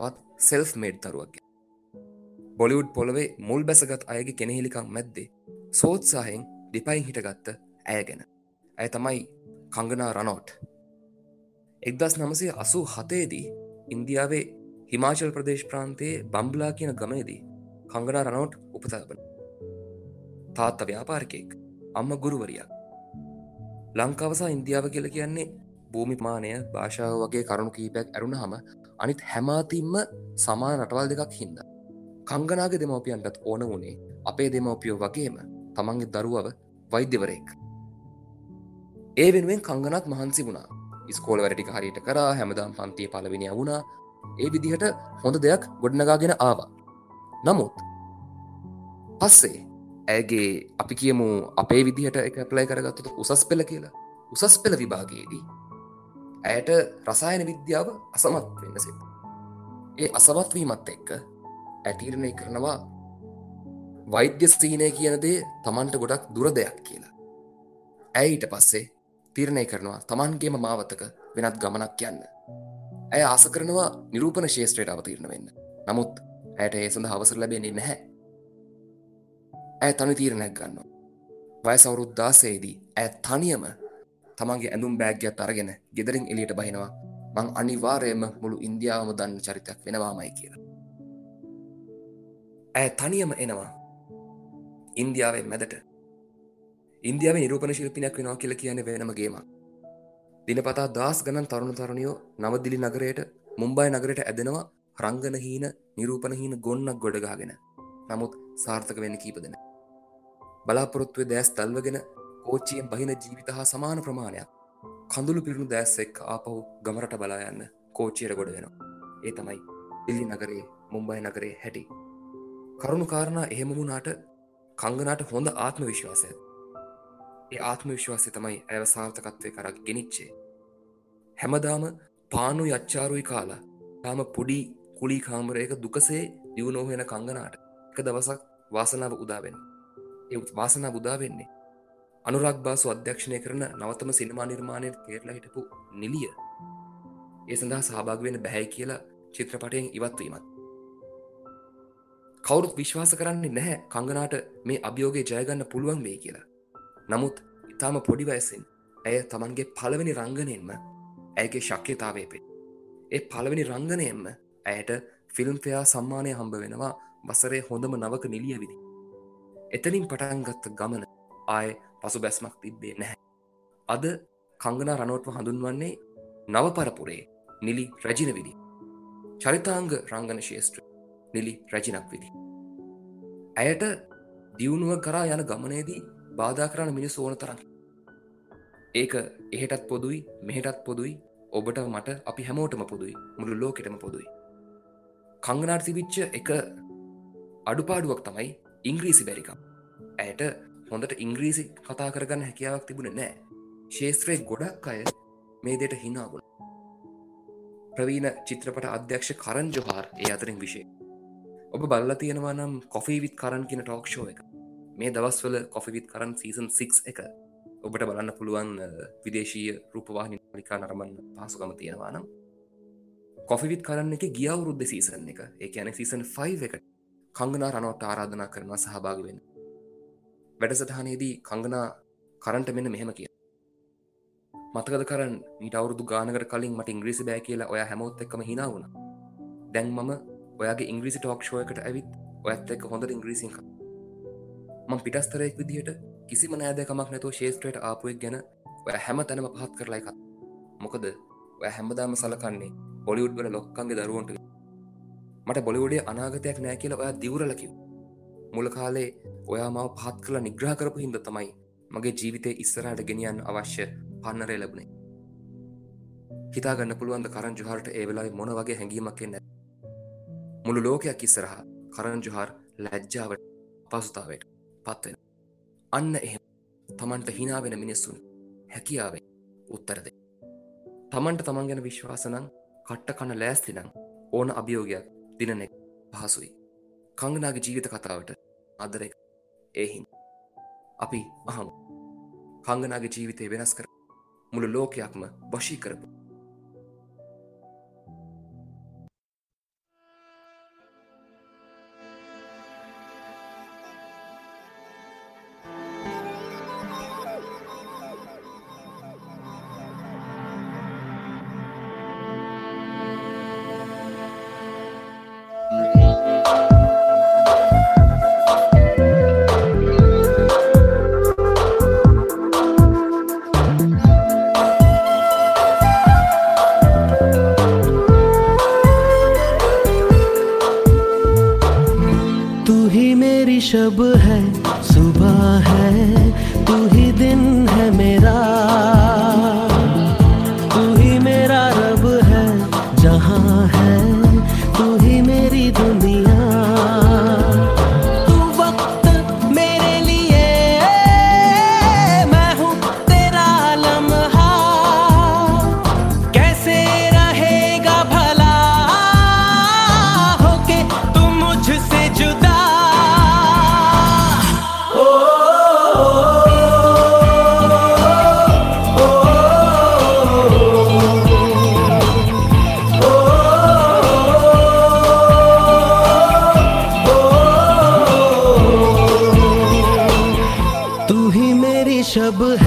Speaker 2: පත් සෙල්ෆ් මේඩ් තරුවක්ගේ බොලිවුඩ් පොළවේ මුල් බැසගත් අයගේ කෙනෙහිලිකම් මැද්දේ සෝත්සාහෙන් දෙපයින් හිටගත්ත ඇය ගැන. ඇය තමයි කංගනා රනෝට්. එක්දස් නමසේ අසූ හතේදී ඉන්දියාවේ හිමාචල් ප්‍රදේශ් ප්‍රාන්තයේ බම්බලා කියන ගමේදී කංගනා රනෝට් උපතබන තාත්ත ව්‍යාපාරිකයෙක් අම්ම ගුරුවරියක්. ලංකාවසා ඉන්දියාව කියල කියන්නේ භූමිමානය භාෂාව වගේ කරුණු කීපයක් ඇරුණ හම අනිත් හැමාතිම්ම සමාන රටවල් දෙකක් හින්ද. කංගනාගේ දෙමවපියන්ටත් ඕන වනේ අපේ දෙමවපියෝ වගේම තමන්ගේ දරුවව වෛද්‍යවරයෙක්. ඒ වෙනුවෙන් කංගනත් මහන්සි වුණා. ස්කෝල වැරටික හරිට කර හැමදාම් පන්තිය පලවෙනි වුණා. ඒ විදිහට හොඳ දෙයක් ගොඩනගාගෙන ආවා. නමුත් පස්සේ ඇගේ අපි කියමු අපේ විදිහට එක ප්ලයි කරගත්තුට උසස් පෙළ කියලා. උසස් පෙළ විභාගයේදී ඇයට රසායන විද්‍යාව අසමත් වෙන්න සිත ඒ අසවත්වීමත් එක්ක ඇටීරණය කරනවා වෛද්‍ය ස්ත්‍රීනය කියනදේ තමන්ට ගොඩක් දුර දෙයක් කියලා. ඇයිට පස්සේ තීරණය කරනවා තමන්ගේම මාවතක වෙනත් ගමනක් කියන්න ඇය ආස කරනවා නිරූපණ ශේෂත්‍රයට අවතීරණ වෙන්න. නමුත් ඇයට ඒ සඳ හවසර ලැබෙන්නේ නැහැ. ඇය තනි තීරණයක් ගන්න වය සවුරුද්දාසේදී ඇය තනියම තමන්ගේ ඇඳුම් බෑග්‍යත් අරගෙන ගෙදරින් එලියට බහිනවා. මං අනිවාරයම මුළු ඉන්දියාවම දන්න චරිතයක් වෙනවාමයි කියලා. ඇය තනියම එනවා. ඉන්දියාවේ මැදට. ඉන්දියාව නිරූපණ ශිල්පිනයක් වෙනවා කියල කියන වෙනමගේම දිනපතා දස් ගණන් තරුණ තරණයෝ නවදිලි නගරයට මුම්බයි නගරයට ඇදෙනවා රංගනහීන නිරූපණහීන ගොන්නක් ගොඩගාගෙන නමුත් සාර්ථක වෙන්න කීපදෙන බලාපොරොත්තුව දෑස් තල්වගෙන කෝච්චියෙන් බහින ජීවිත හා සමාන ප්‍රමාණයක්. කඳුළු පිරුණු දෑස් එක් ආපහු ගමරට බලා යන්න කෝච්චියට ගොඩ වෙනවා. ඒ තමයි දිල්ලි නගරේ මුම්බයි නගරේ හැටි. කරුණු කාරණා එහෙම වුණාට කංගනාට හොඳ ආත්ම විශ්වාසය ඒ ආත්ම විශ්වාසය තමයි ඇව සාර්ථකත්වය කරක් ගෙනනිච්චේ හැමදාම පානු යච්චාරුයි කාලා තාම පොඩි කුලි කාමරයක දුකසේ දියුණෝහෙන කංගනාට එක දවසක් වාසනාව උදාවෙන් ඒ වාසනා බුදා වෙන්නේ අනුරක් බාසු අධ්‍යක්ෂණය කරන නවතම සිනමා නිර්මාණය තේරලා හිටපු නිලිය. ඒ සඳහා සහභාග වෙන බැහැ කියලා චිත්‍රපටයෙන් ඉවත්වීමත් කවුරුත් විශ්වාස කරන්නේ නැහැ කංගනාට මේ අභියෝගේ ජයගන්න පුළුවන් වේ කියලා. නමුත් ඉතාම පොඩි වයසින් ඇය තමන්ගේ පළවෙනි රංගනයෙන්ම ඇයගේ ශක්්‍යතාවේ පෙ. ඒ පළවෙනි රංගනයෙන්ම ඇයට ෆිල්ම්ෆයා සම්මානය හම්බ වෙනවා වසරේ හොඳම නවක නිලිය විදි එතනින් පටන්ගත්ත ගමන ආය පසු බැස්මක් තිබ්බේ නැහැ. අද කංගනා රනෝට්ව හඳුන්වන්නේ නවපරපුරේ නිලි රජින විදි චරිතාංග රංගන ශේෂත්‍ර නිලි රජිනක් විදි ඇයට දියුණුව කරා යන ගමනේදී බාධා කරන්න මිනිස් ඕන තරන් ඒක එහෙටත් පොදුයි මෙහෙටත් පොදුයි. ඔබට මට අපි හැමෝටම පොදුයි. මුළු ලෝකෙටම පොදුයි. කංගනාට තිබිච්ච එක අඩුපාඩුවක් තමයි ඉංග්‍රීසි බැරිකම්. ඇයට හොඳට ඉංග්‍රීසි කතා කරගන්න හැකියාවක් තිබුණ නෑ. ශේත්‍රයේ ගොඩක් අය මේ දෙට හිනාගුණ ප්‍රවීණ චිත්‍රපට අධ්‍යක්ෂ කරන් ජොහාර් ඒ අතරින් විෂය ඔබ බල්ල තියෙනවා නම් කොෆීවිත් කරන් කියන ටෝක්ෂෝ එක. මේ දවස්වල කොෆිවිත් කරන් සීසන් 6 එක. ඔබට බලන්න පුළුවන් විදේශීය රූපවාහිනි නිකා නරමන්න පහසුකම තියෙනවා නම්. කොෆිවිත් කරන්න එක ගියවුරුද්ධ සීසන් එක. ඒ ඇන සීසන් 5 එක කංගනා රනොට ආරාධනා කරනවා සහභාග වෙන වැඩසටහනේදී කංගනා කරන්ට මෙන්න මෙහෙම කිය මතකද කරන්න මීට අවුරුදු ගානකට කලින් මට ඉංග්‍රීසි බෑ කියලා ඔය හැමෝත් එක්කම හිනාවුණ දැන් මම ඔයාගේ ඉංග්‍රීසි ටෝක්ෂෝයකට ඇවිත් ඔයත් එක්ක හොඳ ඉංග්‍රීසිංක මං පිටස්තරයෙක් විදිහට කිසිම නෑදකමක් නැතුව ශේත්‍රයට ආපුුවක් ගැන ඔය හැම තැනම පහත් කරලා එකත් මොකද ඔය හැමදාම සලකන්නේ බොලිවුඩ් වල ලොක්කන්ගේ දරුවන්ට මට බොලිවුඩේ අනාගතයක් නෑ කියලා ඔයා දිවරලකිව මුල කාලේ ඔයා මාව පහත් කළ නිග්‍රහ කරපු හින්ද තමයි මගේ ජීවිතය ඉස්සරහට ගෙනියන් අවශ්‍ය පන්නරය ලැබුණේ. හිතාගන්න පුළුවන්ද කරන් ජුහාරට ඒවෙලායි මොන වගේ හැඟීමක් එන්න? මුළු ලෝකයක් ඉස්සරහා කරන් ජුහාර් ලැජ්ජාවට පසුතාවට පත්වෙන අන්න එහෙම තමන්ට හිනාවෙන මිනිස්සුන් හැකියාවෙන් උත්තරද තමන්ට තමන් ගැන විශ්වාසනං කට්ට කන්න ලෑස්තිනං ඕන අභියෝගයක් දිනනෙක් පහසුයි. කංගනාගේ ජීවිත කතාවට අදරෙක් ඒහින් අපි අහමු කංගනාගේ ජීවිතය වෙනස් කර මුළු ලෝකයක්ම වශී කරපු
Speaker 3: मेरी शब है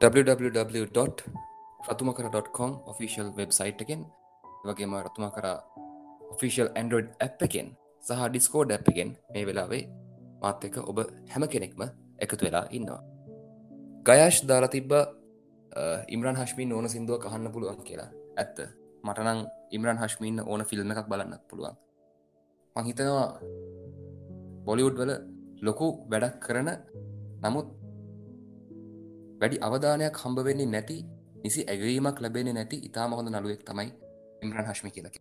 Speaker 2: www.රතුමකර.com ඔෆිසිල් වෙබ්සයිට් එකෙන් වගේම රතුමකර ඔෆිසිල් ඇන්ඩරෝඩ් ඇප් එකෙන් සහ ඩිස්කෝඩ් ඇප් එකෙන් මේ වෙලාවේ මාත් එක ඔබ හැම කෙනෙක්ම එකතු වෙලා ඉන්නවා. ගයාශ් දාලා තිබ්බ ඉම්රන් හශ්මින් ඕන සිින්දුව කහන්න පුළුවන් කියලා. ඇත්ත. මටනං ඉම්රන් හශ්මින්න ඕන ෆිල්ම් එකක් බලන්නත් පුළුවන්. මහිතනවා බොලිවුඩ් වල ලොකු වැඩක් කරන නමුත් වැඩි අවධානයක් හම්බ වෙන්නේ නැති නිසි ඇගීමක් ලැබෙන නැති ඉතාම හොඳ නළුවෙක් තමයි ඉම්රන් හශ්මි කියලක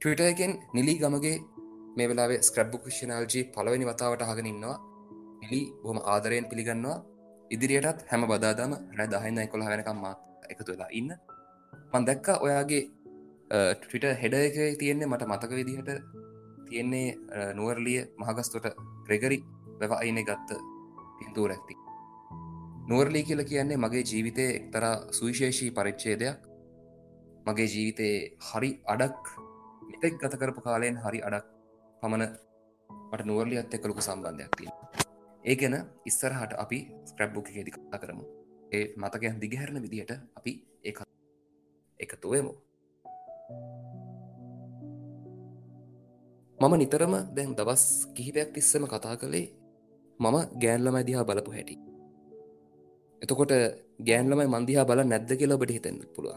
Speaker 2: ටවිට එකෙන් නිලී ගමගේ මේ වෙලාවේ ස්ක්‍රබ්බු ක්ෂනාල්ජී පලවෙනි වතාවට හගෙන ඉන්නවා. නිලී බොහම ආදරයෙන් පිළිගන්නවා. ඉදිරියටත් හැම බදාදම රැ දහන්න එකොළ හැනකම් මාත් එකතු වෙලා ඉන්න. මන් දැක්ක ඔයාගේ ට්‍රිට හෙඩ එක තියෙන්නේ මට මතක විදිහට තියෙන්නේ නුවරලිය මහගස්තොට ග්‍රෙගරි වැව අයින ගත්ත පින්තූර ඇක්ති නුවරලී කියල කියන්නේ මගේ ජීවිතය එක්තර සුවිශේෂී පරිච්චේදයක් මගේ ජීවිතයේ හරි අඩක් මෙතෙක් ගත කරපු කාලයෙන් හරි අඩක් පමණ මට නුවරලියත් එක්කලුක සම්බන්ධයක් තිය ඒ ගැන ඉස්සරහට අපි ස්ක්‍රබ්බුක ෙදි කතා කරමු. ඒ මතකයන් දිගහැරණ විදිහට අපි ඒ එකතුවයමු මම නිතරම දැන් දවස් කිහිපයක් තිස්සම කතා කළේ මම ගෑන්ලම දිහා බලපු හැටි. එතකොට ගෑන්ලමයි මන්දිහා බල නැද්ද කියලා ඔබට හිතෙන් පුළුව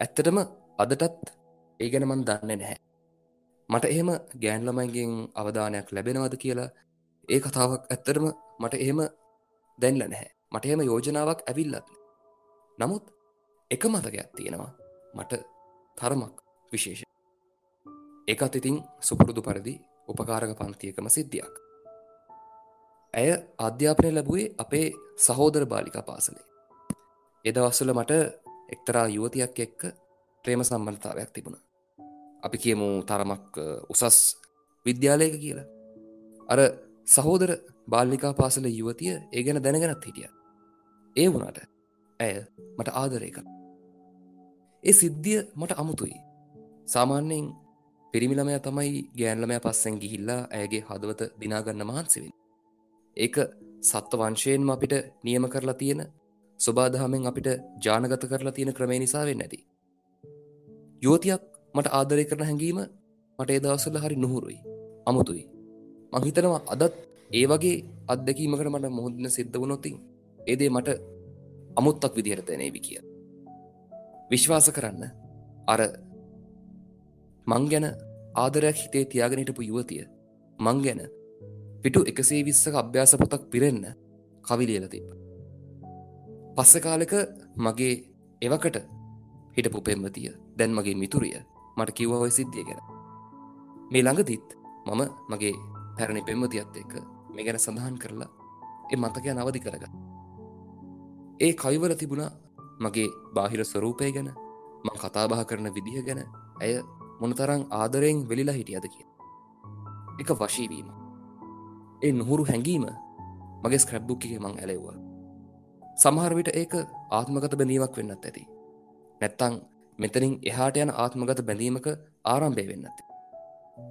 Speaker 2: ඇත්තටම අදටත් ඒ ගැන මන් දන්නේ නැහැ. මට එහෙම ගෑන්ලමයිගෙන් අවධානයක් ලැබෙනවද කියලා ඒ කතාවක් ඇත්තරම මට එහෙම දැන්ල නැහැ. මට එහෙම යෝජනාවක් ඇවිල්ලත් නමුත් එක මතකයක් තියෙනවා. මට තරමක් විශේෂ එකත් ඉතින් සුපුරුදු පරිදි උපකාරක පන්තියකම සිද්ධියක්. ඇය අධ්‍යාපනය ලැබුවේ අපේ සහෝදර බාලිකා පාසලේ. එදවස්සල මට එක්තරා යුවතියක් එක්ක ප්‍රේම සම්බන්ධතාවයක් තිබුණ. අපි කියමු තරමක් උසස් විද්‍යාලයක කියලා. අර සහෝදර බාල්ලිකා පාසල යුවතිය ඒ ගැන දැනගෙනත් හිටිය. ඒ වුණට ඇය මට ආදරයක ඒ සිද්ධිය මට අමුතුයි. සාමාන්‍යයෙන් පිරිමිළමය තමයි ගෑන්ලමය පස්සෙන් ගිහිල්ලා ඇගේ හදවත දිනාගන්න මහන්සිවින් ඒක සත්ව වංශයෙන්ම අපිට නියම කරලා තියෙන ස්වබාදහමෙන් අපිට ජානගත කරලා තියෙන ක්‍රමේ නිසාවෙන් නැති. යෝතියක් මට ආදරය කරන හැඟීම මට ඒදවසල හරි නොහුරුයි අමුතුයි. මංහිතනවා අදත් ඒ වගේ අත්දැකීමකට මට මුහදන සිද්ධ වනොතින් ඒදේ මට අමුත්තක් විදිහට තැනේවි කිය විශ්වාස කරන්න අර මං ගැන ආදරයක් හිතේ තියාගෙනටපු යුවතිය මං ගැන පිටු එකසේ විස්සක අභ්‍යාස පොතක් පිරෙන්න කවිලියල තිබ පස්ස කාලෙක මගේ එවකට හිටපු පෙම්මතිය දැන් මගේ මිතුරිය මට කිව්ව ඔය සිද්ධිය ගැන. මේ ළඟදිත් මම මගේ පැරණි පෙම්මතියත් එක්ක මේ ගැන සඳහන් කරලා එ මතකය නවදි කරග ඒ කයිවල තිබුණා මගේ බාහිර ස්වරූපය ගැන මං කතාබහ කරන විදිහ ගැන ඇය මොනතරං ආදරයෙන් වෙලිලා හිටියද කිය එක වශීවීම ඒ නොහුරු හැඟීම මගේ ස්ක්‍රබ්බුක්කිගේ මං ඇලෙව්වා. සමහරවිට ඒක ආත්මගත බැඳීමක් වෙන්නත් ඇති. නැත්තං මෙතනින් එහාට යන ආත්මගත බැඳීමක ආරම්භය වෙන්නත්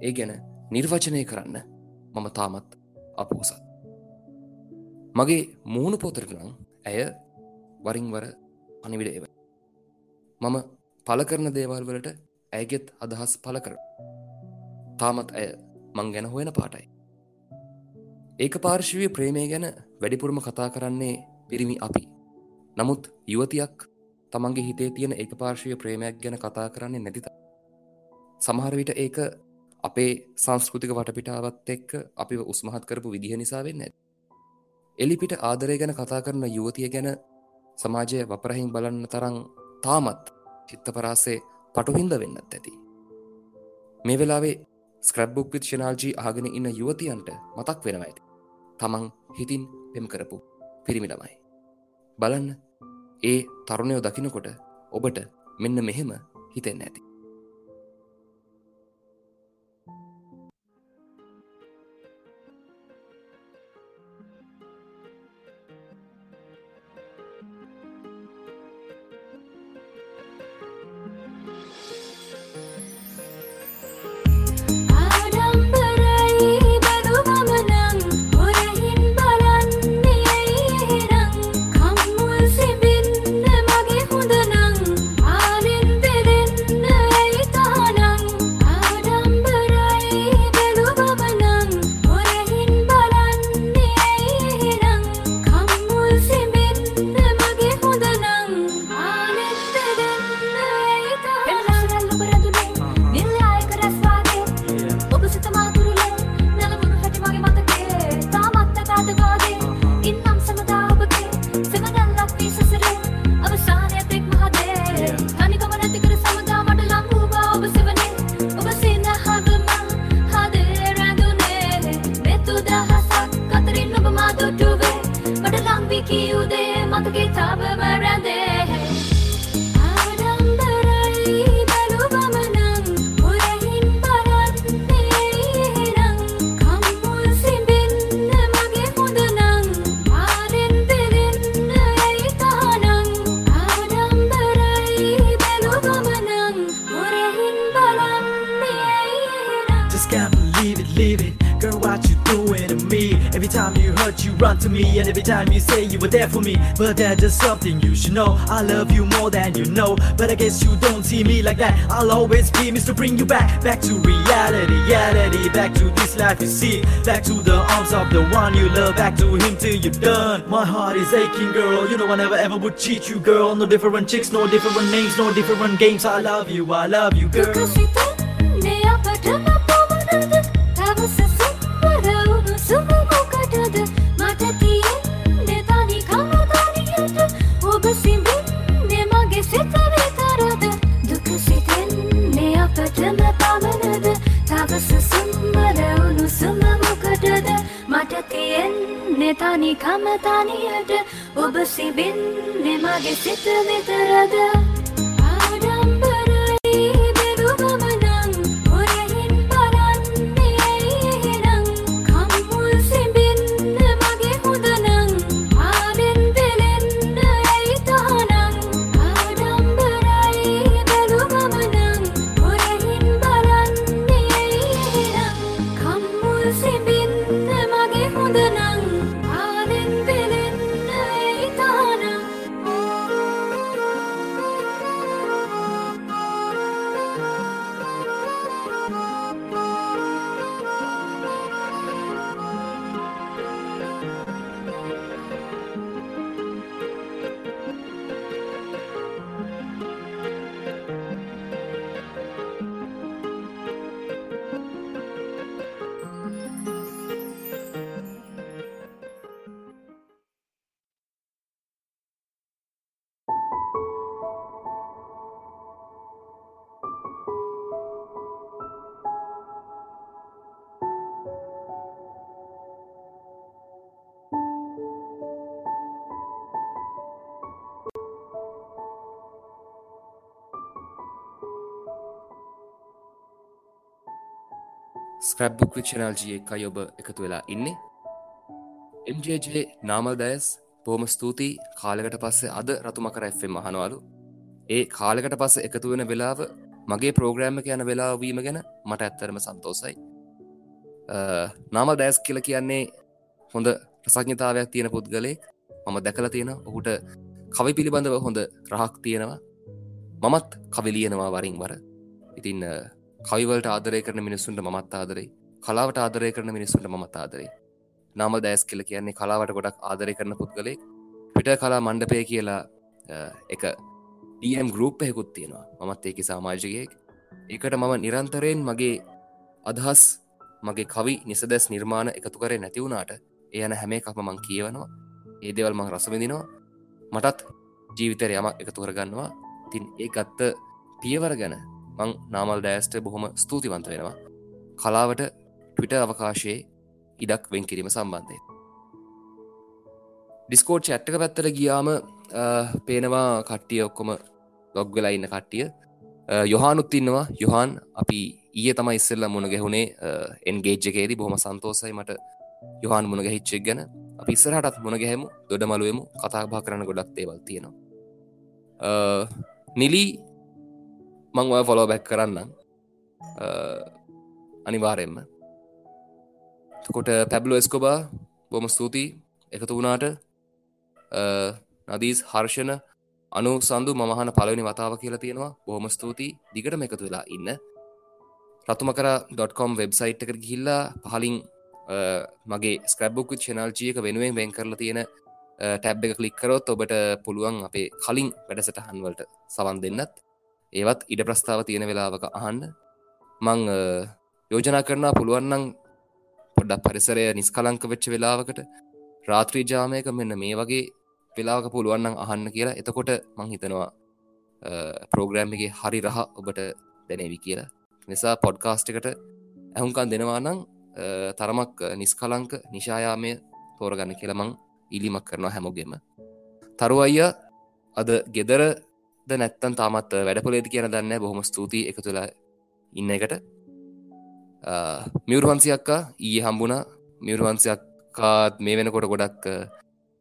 Speaker 2: ඒ ගැන නිර්වචනය කරන්න මම තාමත් අපෝසත් මගේ මුහුණු පොතරටනම් ඇය වරින්වර අනිවිඩ ඒව මම පල කරන දේවල් වලට ඇයගෙත් අදහස් පල කර තාමත් ඇය මං ගැන හොයන පාටයි. ඒක පාර්ශවය ප්‍රේමය ගැන වැඩිපුරම කතා කරන්නේ පිරිමි අපි. නමුත් යුවතියක් තමන්ගේ හිතේ තියෙන එක පාර්ශවය ප්‍රේමයක් ගැන කතා කරන්නේ නැතිත සමහරවිට ඒක අපේ සංස්කෘතික වටපිටාවත් එක්ක අපි උස්මහත් කරපු විදිහ නිසා වෙන්න එලිපිට ආදරය ගැන කතා කරන යුවතිය ගැන සමාජය වපරහින් බලන්න තරං තාමත් චිත්තපරාසේ පටුහින්ද වෙන්නත් ඇති. මේ වෙලාවේ ස්ක්‍රබ්බුක් විත් ශනාල්ජී ආගෙන ඉන්න යුවතියන්ට මතක් වෙනව ඇති. තමන් හිතින් පෙම් කරපු පිරිමිළමයි බලන්න ඒ තරුණයෝ දකිනකොට ඔබට මෙන්න මෙහෙම හිතෙන්න ඇති
Speaker 6: there for me. But there's just something you should know. I love you more than you know. But I guess you don't see me like that. I'll always be Mr. Bring you back, back to reality, reality, back to this life you see, back to the arms of the one you love, back to him till you're done. My heart is aching, girl. You know I never ever would cheat you, girl. No different chicks, no different names, no different games. I love you, I love you, girl.
Speaker 7: සිබින්නේ මගේ සිත විතරද
Speaker 2: scrapbook විචනල්ජී එකයි ඔබ එකතු වෙලා ඉන්නේ. MJJ Namal දයස් බෝම ස්තුතියි. කාලකට පස්සේ අද රතුමකර එෆෙම් මහනවලු ඒ කාලකට පස්ස එකතු වෙන වෙලාව මගේ ප්‍රෝග්‍රෑම්ම යන වෙලාවීම ගැන මට ඇත්තරම සන්තෝසයි. නාමල් දෑස් කියල කියන්නේ හොඳ ප්‍රසඥතාවයක් තියෙන පුද්ගලෙක් මම දැකල තියෙන ඔහුට කවි පිළිබඳව හොඳ රහක් තියෙනවා. මමත් කවිලියනවා වරින් වර. ඉතින් කවිවලට ආදරය කරන මිනිස්සුන්ට මත් ආදරේ කලාවට ආදරය කරන මිනිස්සුන්ට මත් ආදරේ නාම දෑස් කියල කියන්නේ කලාවට ගොඩක් ආදරය කරන පුද්ගලෙක් පිට කලා මණ්ඩපය කියලා අ, එක ඩම් ගරුප් එහෙකුත් තියෙනවා. මමත් ඒක සාමාජිකයෙක්. ඒකට මම නිරන්තරයෙන් මගේ අදහස් මගේ කවි නිසදැස් නිර්මාණ එකතු කරේ නැතිවුණට එයන හැම එකක්ම මං කියවනවා. ඒ දෙවල් මං රසවිදිනවා මටත් ජීවිතර යමක් එකතු කරගන්නවා. තින් ඒ ගත්ත පියවර ගැන මං නාමල් දෑස්ට බොහොම ස්තුතිවන්ත වෙනවා. කලාවට ටවිට අවකාශයේ ඉඩක් වෙන් කිරීම සම්බන්ධය ඩිස්කෝට් චැට්ටක පැත්තර ගියාම අ, පේනවා කට්ටිය ඔක්කොම ලොග් වෙලා ඉන්න කට්ටිය. අ, යොහානුත් ඉන්නවා. යොහන් අපි ඊය තම ඉස්සල්ල මුණ ගැහුණේ. එන්ගේජ්ජකේදී බොහොම සන්තෝසයි මට යොහන් මුණ ගැහිච්චෙක් ගැන. අපි ඉස්සරහටත් මුණ ගැහෙමු දොඩ මලුවමු කතා බා කරන ගොඩක් දේවල් තියෙනවා. අ, නිලී මං ඔය ෆොලෝ බැක් කරන්න අනිවාරයෙන්ම. කොට පැබ්ලෝ එස්කොබා බොම ස්තුතියි එකතු වුණාට. නදීස් හර්ෂණ අනු සඳු මහන පලවනි වතාව කියලා තියෙනවා. බොහොම ස්තුතියි. දිගටම එකතු වෙලා ඉන්න. රතුමකර ඩොට්කොම් වෙබ්සයිට් එකට ගිහිල්ලා පහලින් අ, මගේ ස්ක්‍රබ්බුක් චනල්ජියක වෙනුවෙන් වෙන් කරලා තියෙන ටැබ් එක කලික්කරොත් ඔබට පුළුවන් අපේ කලින් වැඩසට හන්වලට සවන් දෙන්නත්. ඒවත් ඉඩ ප්‍රස්ථාව තියෙන වෙලාවක අහන්න. මං අ, යෝජනා කරනා පුළුවන්නන් පොඩ්ඩක් පරිසරය නිස්කලංක වෙච්ච වෙලාවකට රාත්‍රී ජාමයක මෙන්න මේ වගේ වෙලාවක පුළුවන්නම් අහන්න කියලා. එතකොට මං හිතනවා ප්‍රෝග්‍රෑම් එක හරි රහ ඔබට දැනවි කියලා. නිසා පොඩ්කාස්ට් එකට ඇහුන්කන් දෙනවානං තරමක් නිස්කලංක නිශායාමය තෝරගන්න කියලමං ඉලිමක් කරනවා හැමෝගෙම. තරු අයිය අද ගෙදරද නැත්තන් තාමත් වැඩපොලේද කියන දන්න බොහොම ස්තුතියි එක තුළ ඉන්න එකට. මියවරුවන්සියක්කා ඊය හම්බුණ. මියවරුවන්සියක්කාත් මේ වෙනකොට ගොඩක් අ,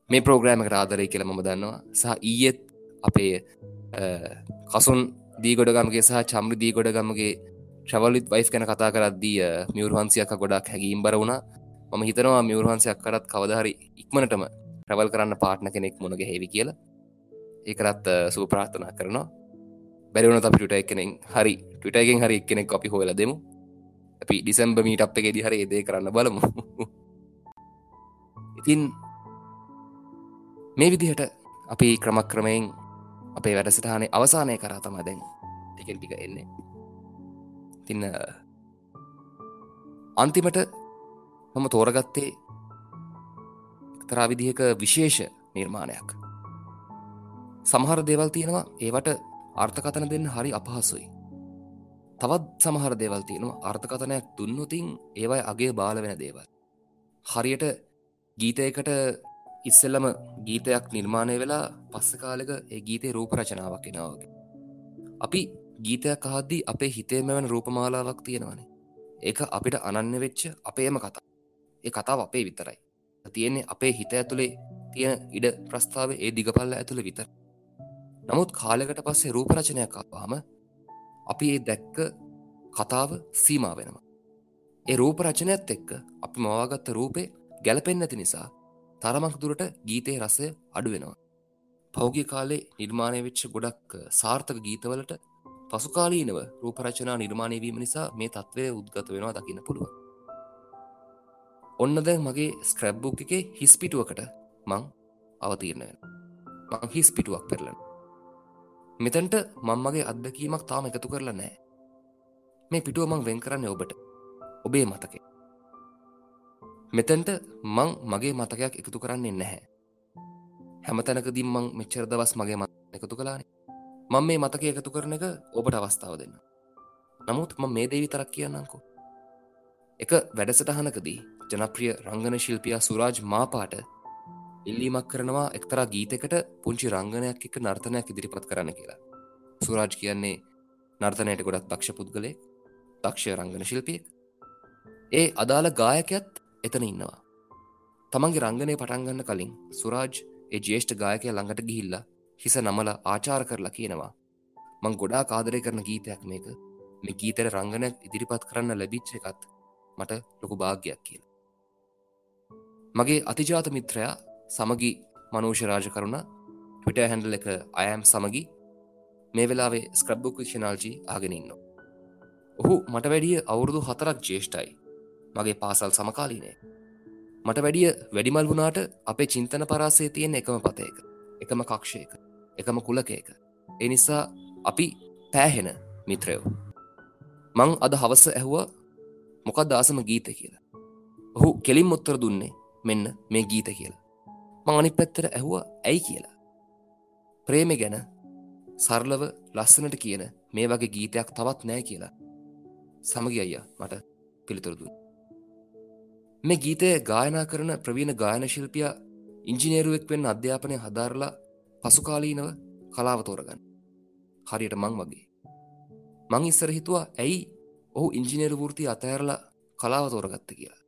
Speaker 2: මේ ප්‍රෝග්‍රෑම රාදරය කියල මම දන්නවා. සහ ඊයත් අපේ අ, කසුන් දීගොඩගමගේ සහ චම්රි දීගොඩගමගේ ට්‍රවල්ලිත් වයිස් කැන කතා කරද්දී මියවරහන්සියක ගොඩක් හැගීම් බර වුණා. මම හිතනවා මියවරහන්සයක් කරත් කවදහරි ඉක්මනටම ට්‍රවල් කරන්න පාට්න කෙනෙක් මුණග හෙවි කියලා. ඒකරත් සූ ප්‍රාර්ථනා කරනවා. බැරිවුණ අපි ටුට එකනෙ හරි ටටගෙන් හරි එක්කෙනෙක් අපි හොල දෙමු. අපි ඩිසම්බ මීට අප් එකෙදි හරි ඒදේ කරන්න බලමු. ඉතින් මේ විදිහට අපි ක්‍රමක්‍රමයෙන් අපේ වැඩසටහනේ අවසානය කරා තම දැන් ටිකෙන් ටික එන්නේ. තින්න අන්තිමට මම තෝරගත්තේ එක්තරා විදිහක විශේෂ නිර්මාණයක්. සමහර දේවල් තියෙනවා ඒවට අර්ථකතන දෙන්න හරි අපහසුයි. තවත් සමහර දේවල් තියෙනවා අර්ථකතනයක් දුන්නොතින් ඒවයි අගේ බාල වෙන දේවල්. හරියට ගීතයකට ඉස්සෙල්ලම ගීතයක් නිර්මාණය වෙලා පස්ස කාලක ඒ ගීතේ රූප රචනාවක් එනවාගේ අපි ගීතයක් අහද්දී අපේ හිතේම වන රූපමාලාවක් තියෙනවානේ. ඒක අපිට අනන්න වෙච්ච අපේම කතා. ඒ කතාව අපේ විතරයි. තියෙන්නේ අපේ හිත ඇතුළේ තියෙන ඉඩ ප්‍රස්ථාව ඒ දිගපල්ල ඇතුළ විතර නමුත් කාලෙකට පස්සේ රූපරචනයක් ආවාම අපි ඒ දැක්ක කතාව සීමා වෙනවා. ඒ රූප රචනයත් එක්ක අපි මවාගත්ත රූපේ ගැලපෙන් ඇති නිසා තරමක් දුරට ගීතයේ රසය අඩුවෙනවා පෞගිය කාලේ නිර්මාණය වෙච්ච ගොඩක් සාර්ථක ගීතවලට පසුකාලීනව රූපරචනා නිර්මාණයවීම නිසා මේ තත්ත්වය උද්ගත වෙනවා දකින්න පුළුව ඔන්න දැන් මගේ ස්ක්‍රැබ්බුක් එකේ හිස්පිටුවකට මං අවතීරණය මං හිස් පිටුවක් පෙරලන මෙතැන්ට මංමගේ අත්දකීමක් තාම එකතු කරලා නෑ මේ පිටුව මං වෙන් කරන්න ඔබට. ඔබේ මතකේ. මෙතැන්ට මං මගේ මතකයක් එකතු කරන්නේ නැහැ. හැමතැනකදිම් මං මෙච්චර දවස් මගේ මත එකතු කලානේ මං මේ මතක එකතු කරන එක ඔබට අවස්ථාව දෙන්න. නමුත් ම මේ දේවි තරක් කියන්නංකු එක වැඩසටහනකදී ජනප්‍රිය රංගන ශිල්පියා සුරාජ් මාපාට ඉල්ලීමක් කරනවා එක්තරා ගීතකට පුංචි රංගනයක් එක නර්තනයක් ඉදිරිපත් කරන්න කියලා. සුරාජ් කියන්නේ නර්තනයට ගොඩත් දක්ෂ පුද්ගලේ දක්ෂ රංගන ශිල්පියෙක්. ඒ අදාළ ගායකයත් එතන ඉන්නවා. තමන්ගේ රංගනය පටන්ගන්න කලින් සුරාජ් ඒ ජේෂ්ඨ ගායකය ළඟට ගිහිල්ල හිස නමල ආචාර කරලා කියනවා මං ගොඩා කාදරය කරන ගීතයක් මේක. මේ ගීතර රංගනයක් ඉදිරිපත් කරන්න ලැබිච්ච එකත් මට ලොකු භාග්‍යයක් කියල. මගේ අතිජාත මිත්‍රයා සමගි මනූෂ රාජකරුණ ටවිට හැන්ඩල එක අයම් සමගි මේ වෙලාවේ ස්ක්‍රබ්බුක් වික්ෂනාල්ජී ආගෙනන්න ඔහු මට වැඩිය අවුරුදු හතරක් ජේෂ්ටයි මගේ පාසල් සමකාලීනය. මට වැඩිය වැඩිමල් වුණාට අපේ චින්තන පරාසේ තියෙන එකම පතයක එකම කක්ෂයක එකම කුලකයක. එනිසා අපි පෑහෙන මිත්‍රයෝ. මං අද හවස ඇහුව මොකක් දාසම ගීත කියලා. ඔහු කෙලින් මුත්තර දුන්නේ මෙන්න මේ ගීත කියලා. මං අනි පැත්තර ඇහුව ඇයි කියලා? ප්‍රේමය ගැන සරලව ලස්සනට කියන මේ වගේ ගීතයක් තවත් නෑ කියලා. සමගි අයියා මට පිළිතුරදුන් මේ ගීතය ගායනා කරන ප්‍රවීණ ගායන ශිල්පියා ඉංජිනේරුවෙක් වෙන්න අධ්‍යාපනය හදාරලා පසුකාලීනව කලාව තෝරගන්න. හරියට මං වගේ. මං ඉස්සර හිතුවා ඇයි ඔහු ඉංජිනේරු වෘති අතඇරලා කලාව තෝරගත්ත? කියලා.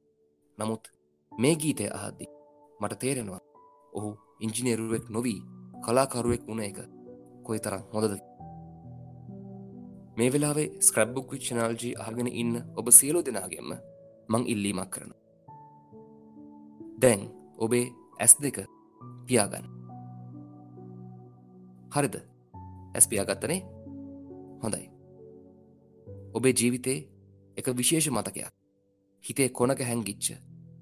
Speaker 2: නමුත් මේ ගීතය අහද්දි මට තේරෙනවා ඔහු ඉංජිනේරුවෙක් නොවී කලාකරුවෙක් වුණ එක කොයි තරම් හොඳද? මේ වෙලාවේ ස්ක්‍රබ්බුක් විච්චනාල්ජී අහගෙන ඉන්න ඔබ සියලෝ දෙනාගෙන්ම මං ඉල්ලීමක් කරන දැන් ඔබේ ඇස් දෙක පියාගන්න. හරිද? ඇස් පියාගත්තනේ? හොඳයි. ඔබේ ජීවිතේ එක විශේෂ මතකයක්. හිතේ කොනක හැංගිච්ච.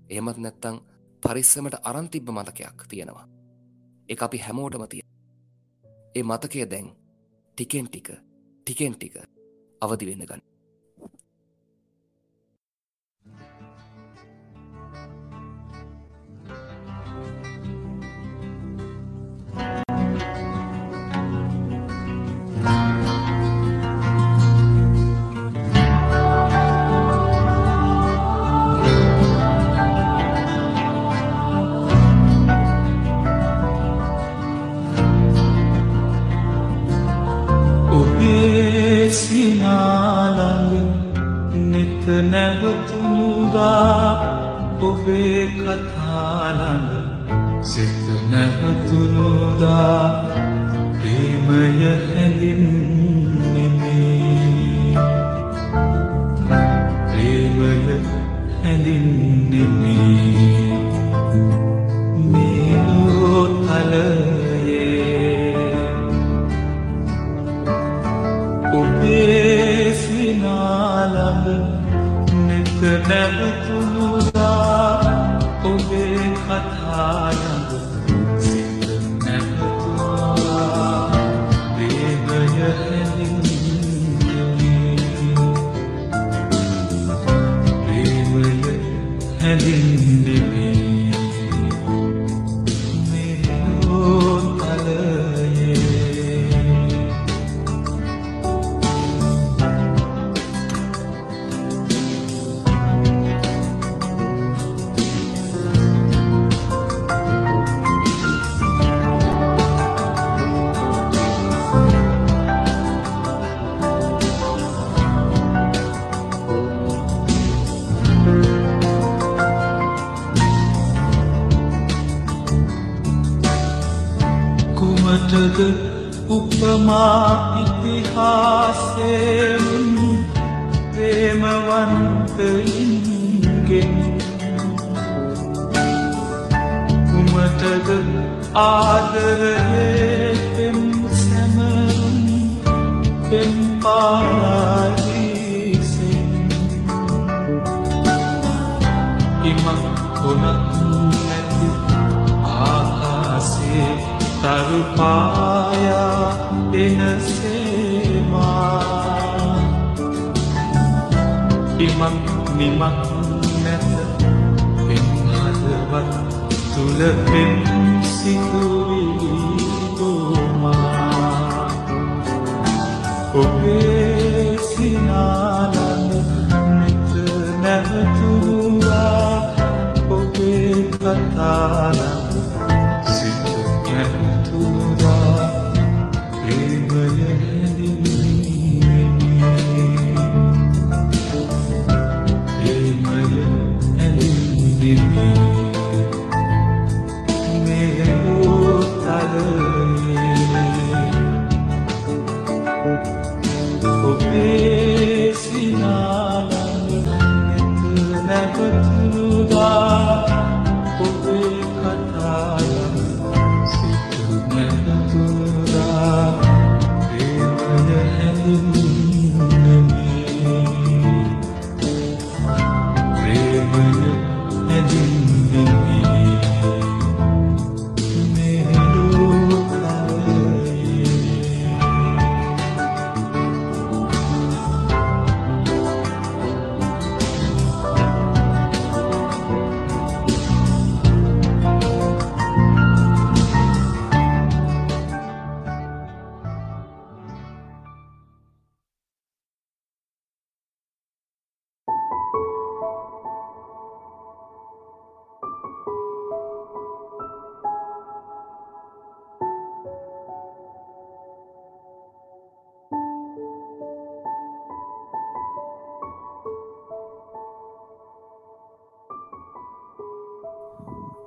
Speaker 2: එහෙමත් නැත්තං පරිස්සමට අරන්තිබ්බ මතකයක් තියෙනවා. එක අපි හැමෝටම තිය ඒ මතකය දැන් ටිකෙන් ටික ටිකෙන් ටික අවදි වෙන්න ගන්න.
Speaker 8: නැවතුමුදා ඔබේ කතාළඟ සිත නැවතුනුදා ප්‍රේමය හැඳින්නෙමේ නෙත නැවතුළුදා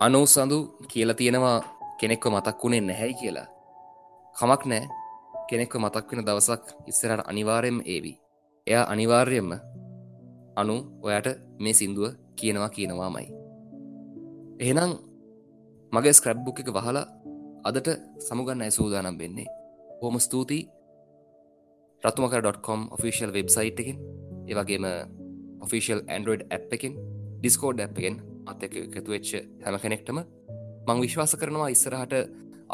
Speaker 2: අනෝ සඳු කියලා තියෙනවා කෙනෙක්ව මතක් වුණේ නැහැයි කියලා. කමක් නෑ කෙනෙක්ව මතක් වෙන දවසක් ඉස්සරට අනිවාර්යෙන්ම ඒවි. එයා අනිවාර්යෙන්ම අනු ඔයාට මේ සින්දුව කියනවා කියනවාමයි. එහෙනම් මගේ ස්ක්‍රබ්බුක් එක වහලා අදට සමුගන්න ඇසූදානම් වෙන්නේ? හෝම ස්තුතියි. රතුමකර.කොම් ඔෆිසිල් වෙබ්සයිට් එකින් ඒවගේම ඔෆිසිල් ඇන්ඩරෝඩ් ඇ් එකින් ඩිස්කෝඩ් ඇ් එකෙන් අත් එක එකතුවෙච්ච හැම කෙනෙක්ටම මං විශ්වාස කරනවා ඉස්සරහට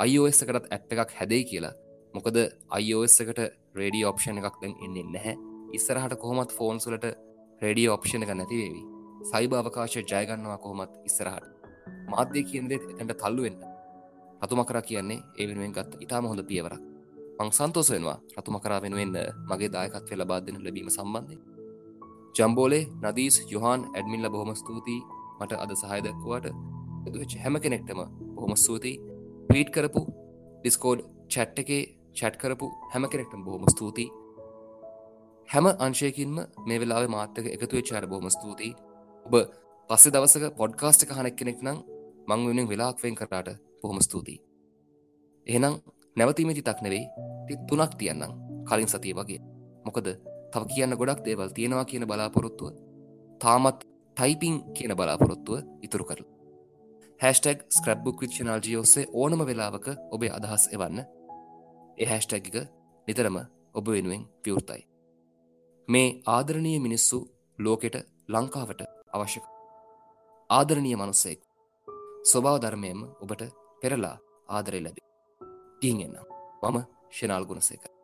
Speaker 2: iOS එකටත් ඇප් එකක් හැදයි කියලා. මොකද iOS එකට රේඩිය ඔප්ෂණ එකක් දැන් එන්නේ නැහැ. ඉස්සරහට කොහොමත් ෆෝන්සුලට රේඩිය ඔප්ෂණ එක නැතිවේවි සයිබ අවකාශ ජයගන්නවා කොහොමත් ඉස්සරහට. මාධ්‍ය කියනෙත් එතැට තල්ලුවෙන්න රතුම කරා කියන්නේ ඒ වෙනුවෙන් ගත් ඉතාම හොඳ පියවරක්. මං සන්තෝස වෙනවා රතුම කරා වෙනුවෙන්න්න මගේ දායකත්වය ලබාදන ලැබීම සම්බන්ධය ජම්බෝලේ නදීස් යොහන් ඇඩමිල්ල බොහොම ස්තුතියි. මට අද සහයදක්වාට ඇදච හැම කෙනෙක්ටම බොහොම ස්තුතියි. පීට් කරපු ඩිස්කෝඩ් චැට් එකේ චැට් කරපු හැම කෙනෙක්ටම බොහොම ස්තුතියි. හැම අංශයකින්ම මේ වෙලාව මාතක එකතුවේ චාර බොහොම ස්තුතියි. ඔබ පස්සෙ දවසක පොඩ්කාස්ට එක හනෙක් කෙනෙක් නම් මං වෙනින් වෙලාක්වෙන් කරාට බොහොම ස්තුතියි. එහෙනම් නැවතීමති තක් නෙවෙයි ති තුනක් තියන්නම් කලින් සතිය වගේ. මොකද තව කියන්න ගොඩක් දේවල් තියෙනවා කියන බලාපොරොත්තුව. තාමත් ටයිපිං කියන බලාපොරොත්තුව ඉතුරු කරල හැස්ටක් ස්ක්‍රබ්බුක් විච්චනාල්ජී ඔස්සේ ඕනම වෙලාවක ඔබේ අදහස් එවන්න ඒ හැස්ටැග් එක නිතරම ඔබ වෙනුවෙන් විවෘතයි. මේ ආදරණීය මිනිස්සු ලෝකෙට ලංකාවට අවශ්‍යක. ආදරණීය මනුස්සෙක් ස්වභාව ධර්මයම ඔබට පෙරලා ආදරය ලැබේ. ගිහින් එන්නම්. මම ශනාල් ගුණසේකර.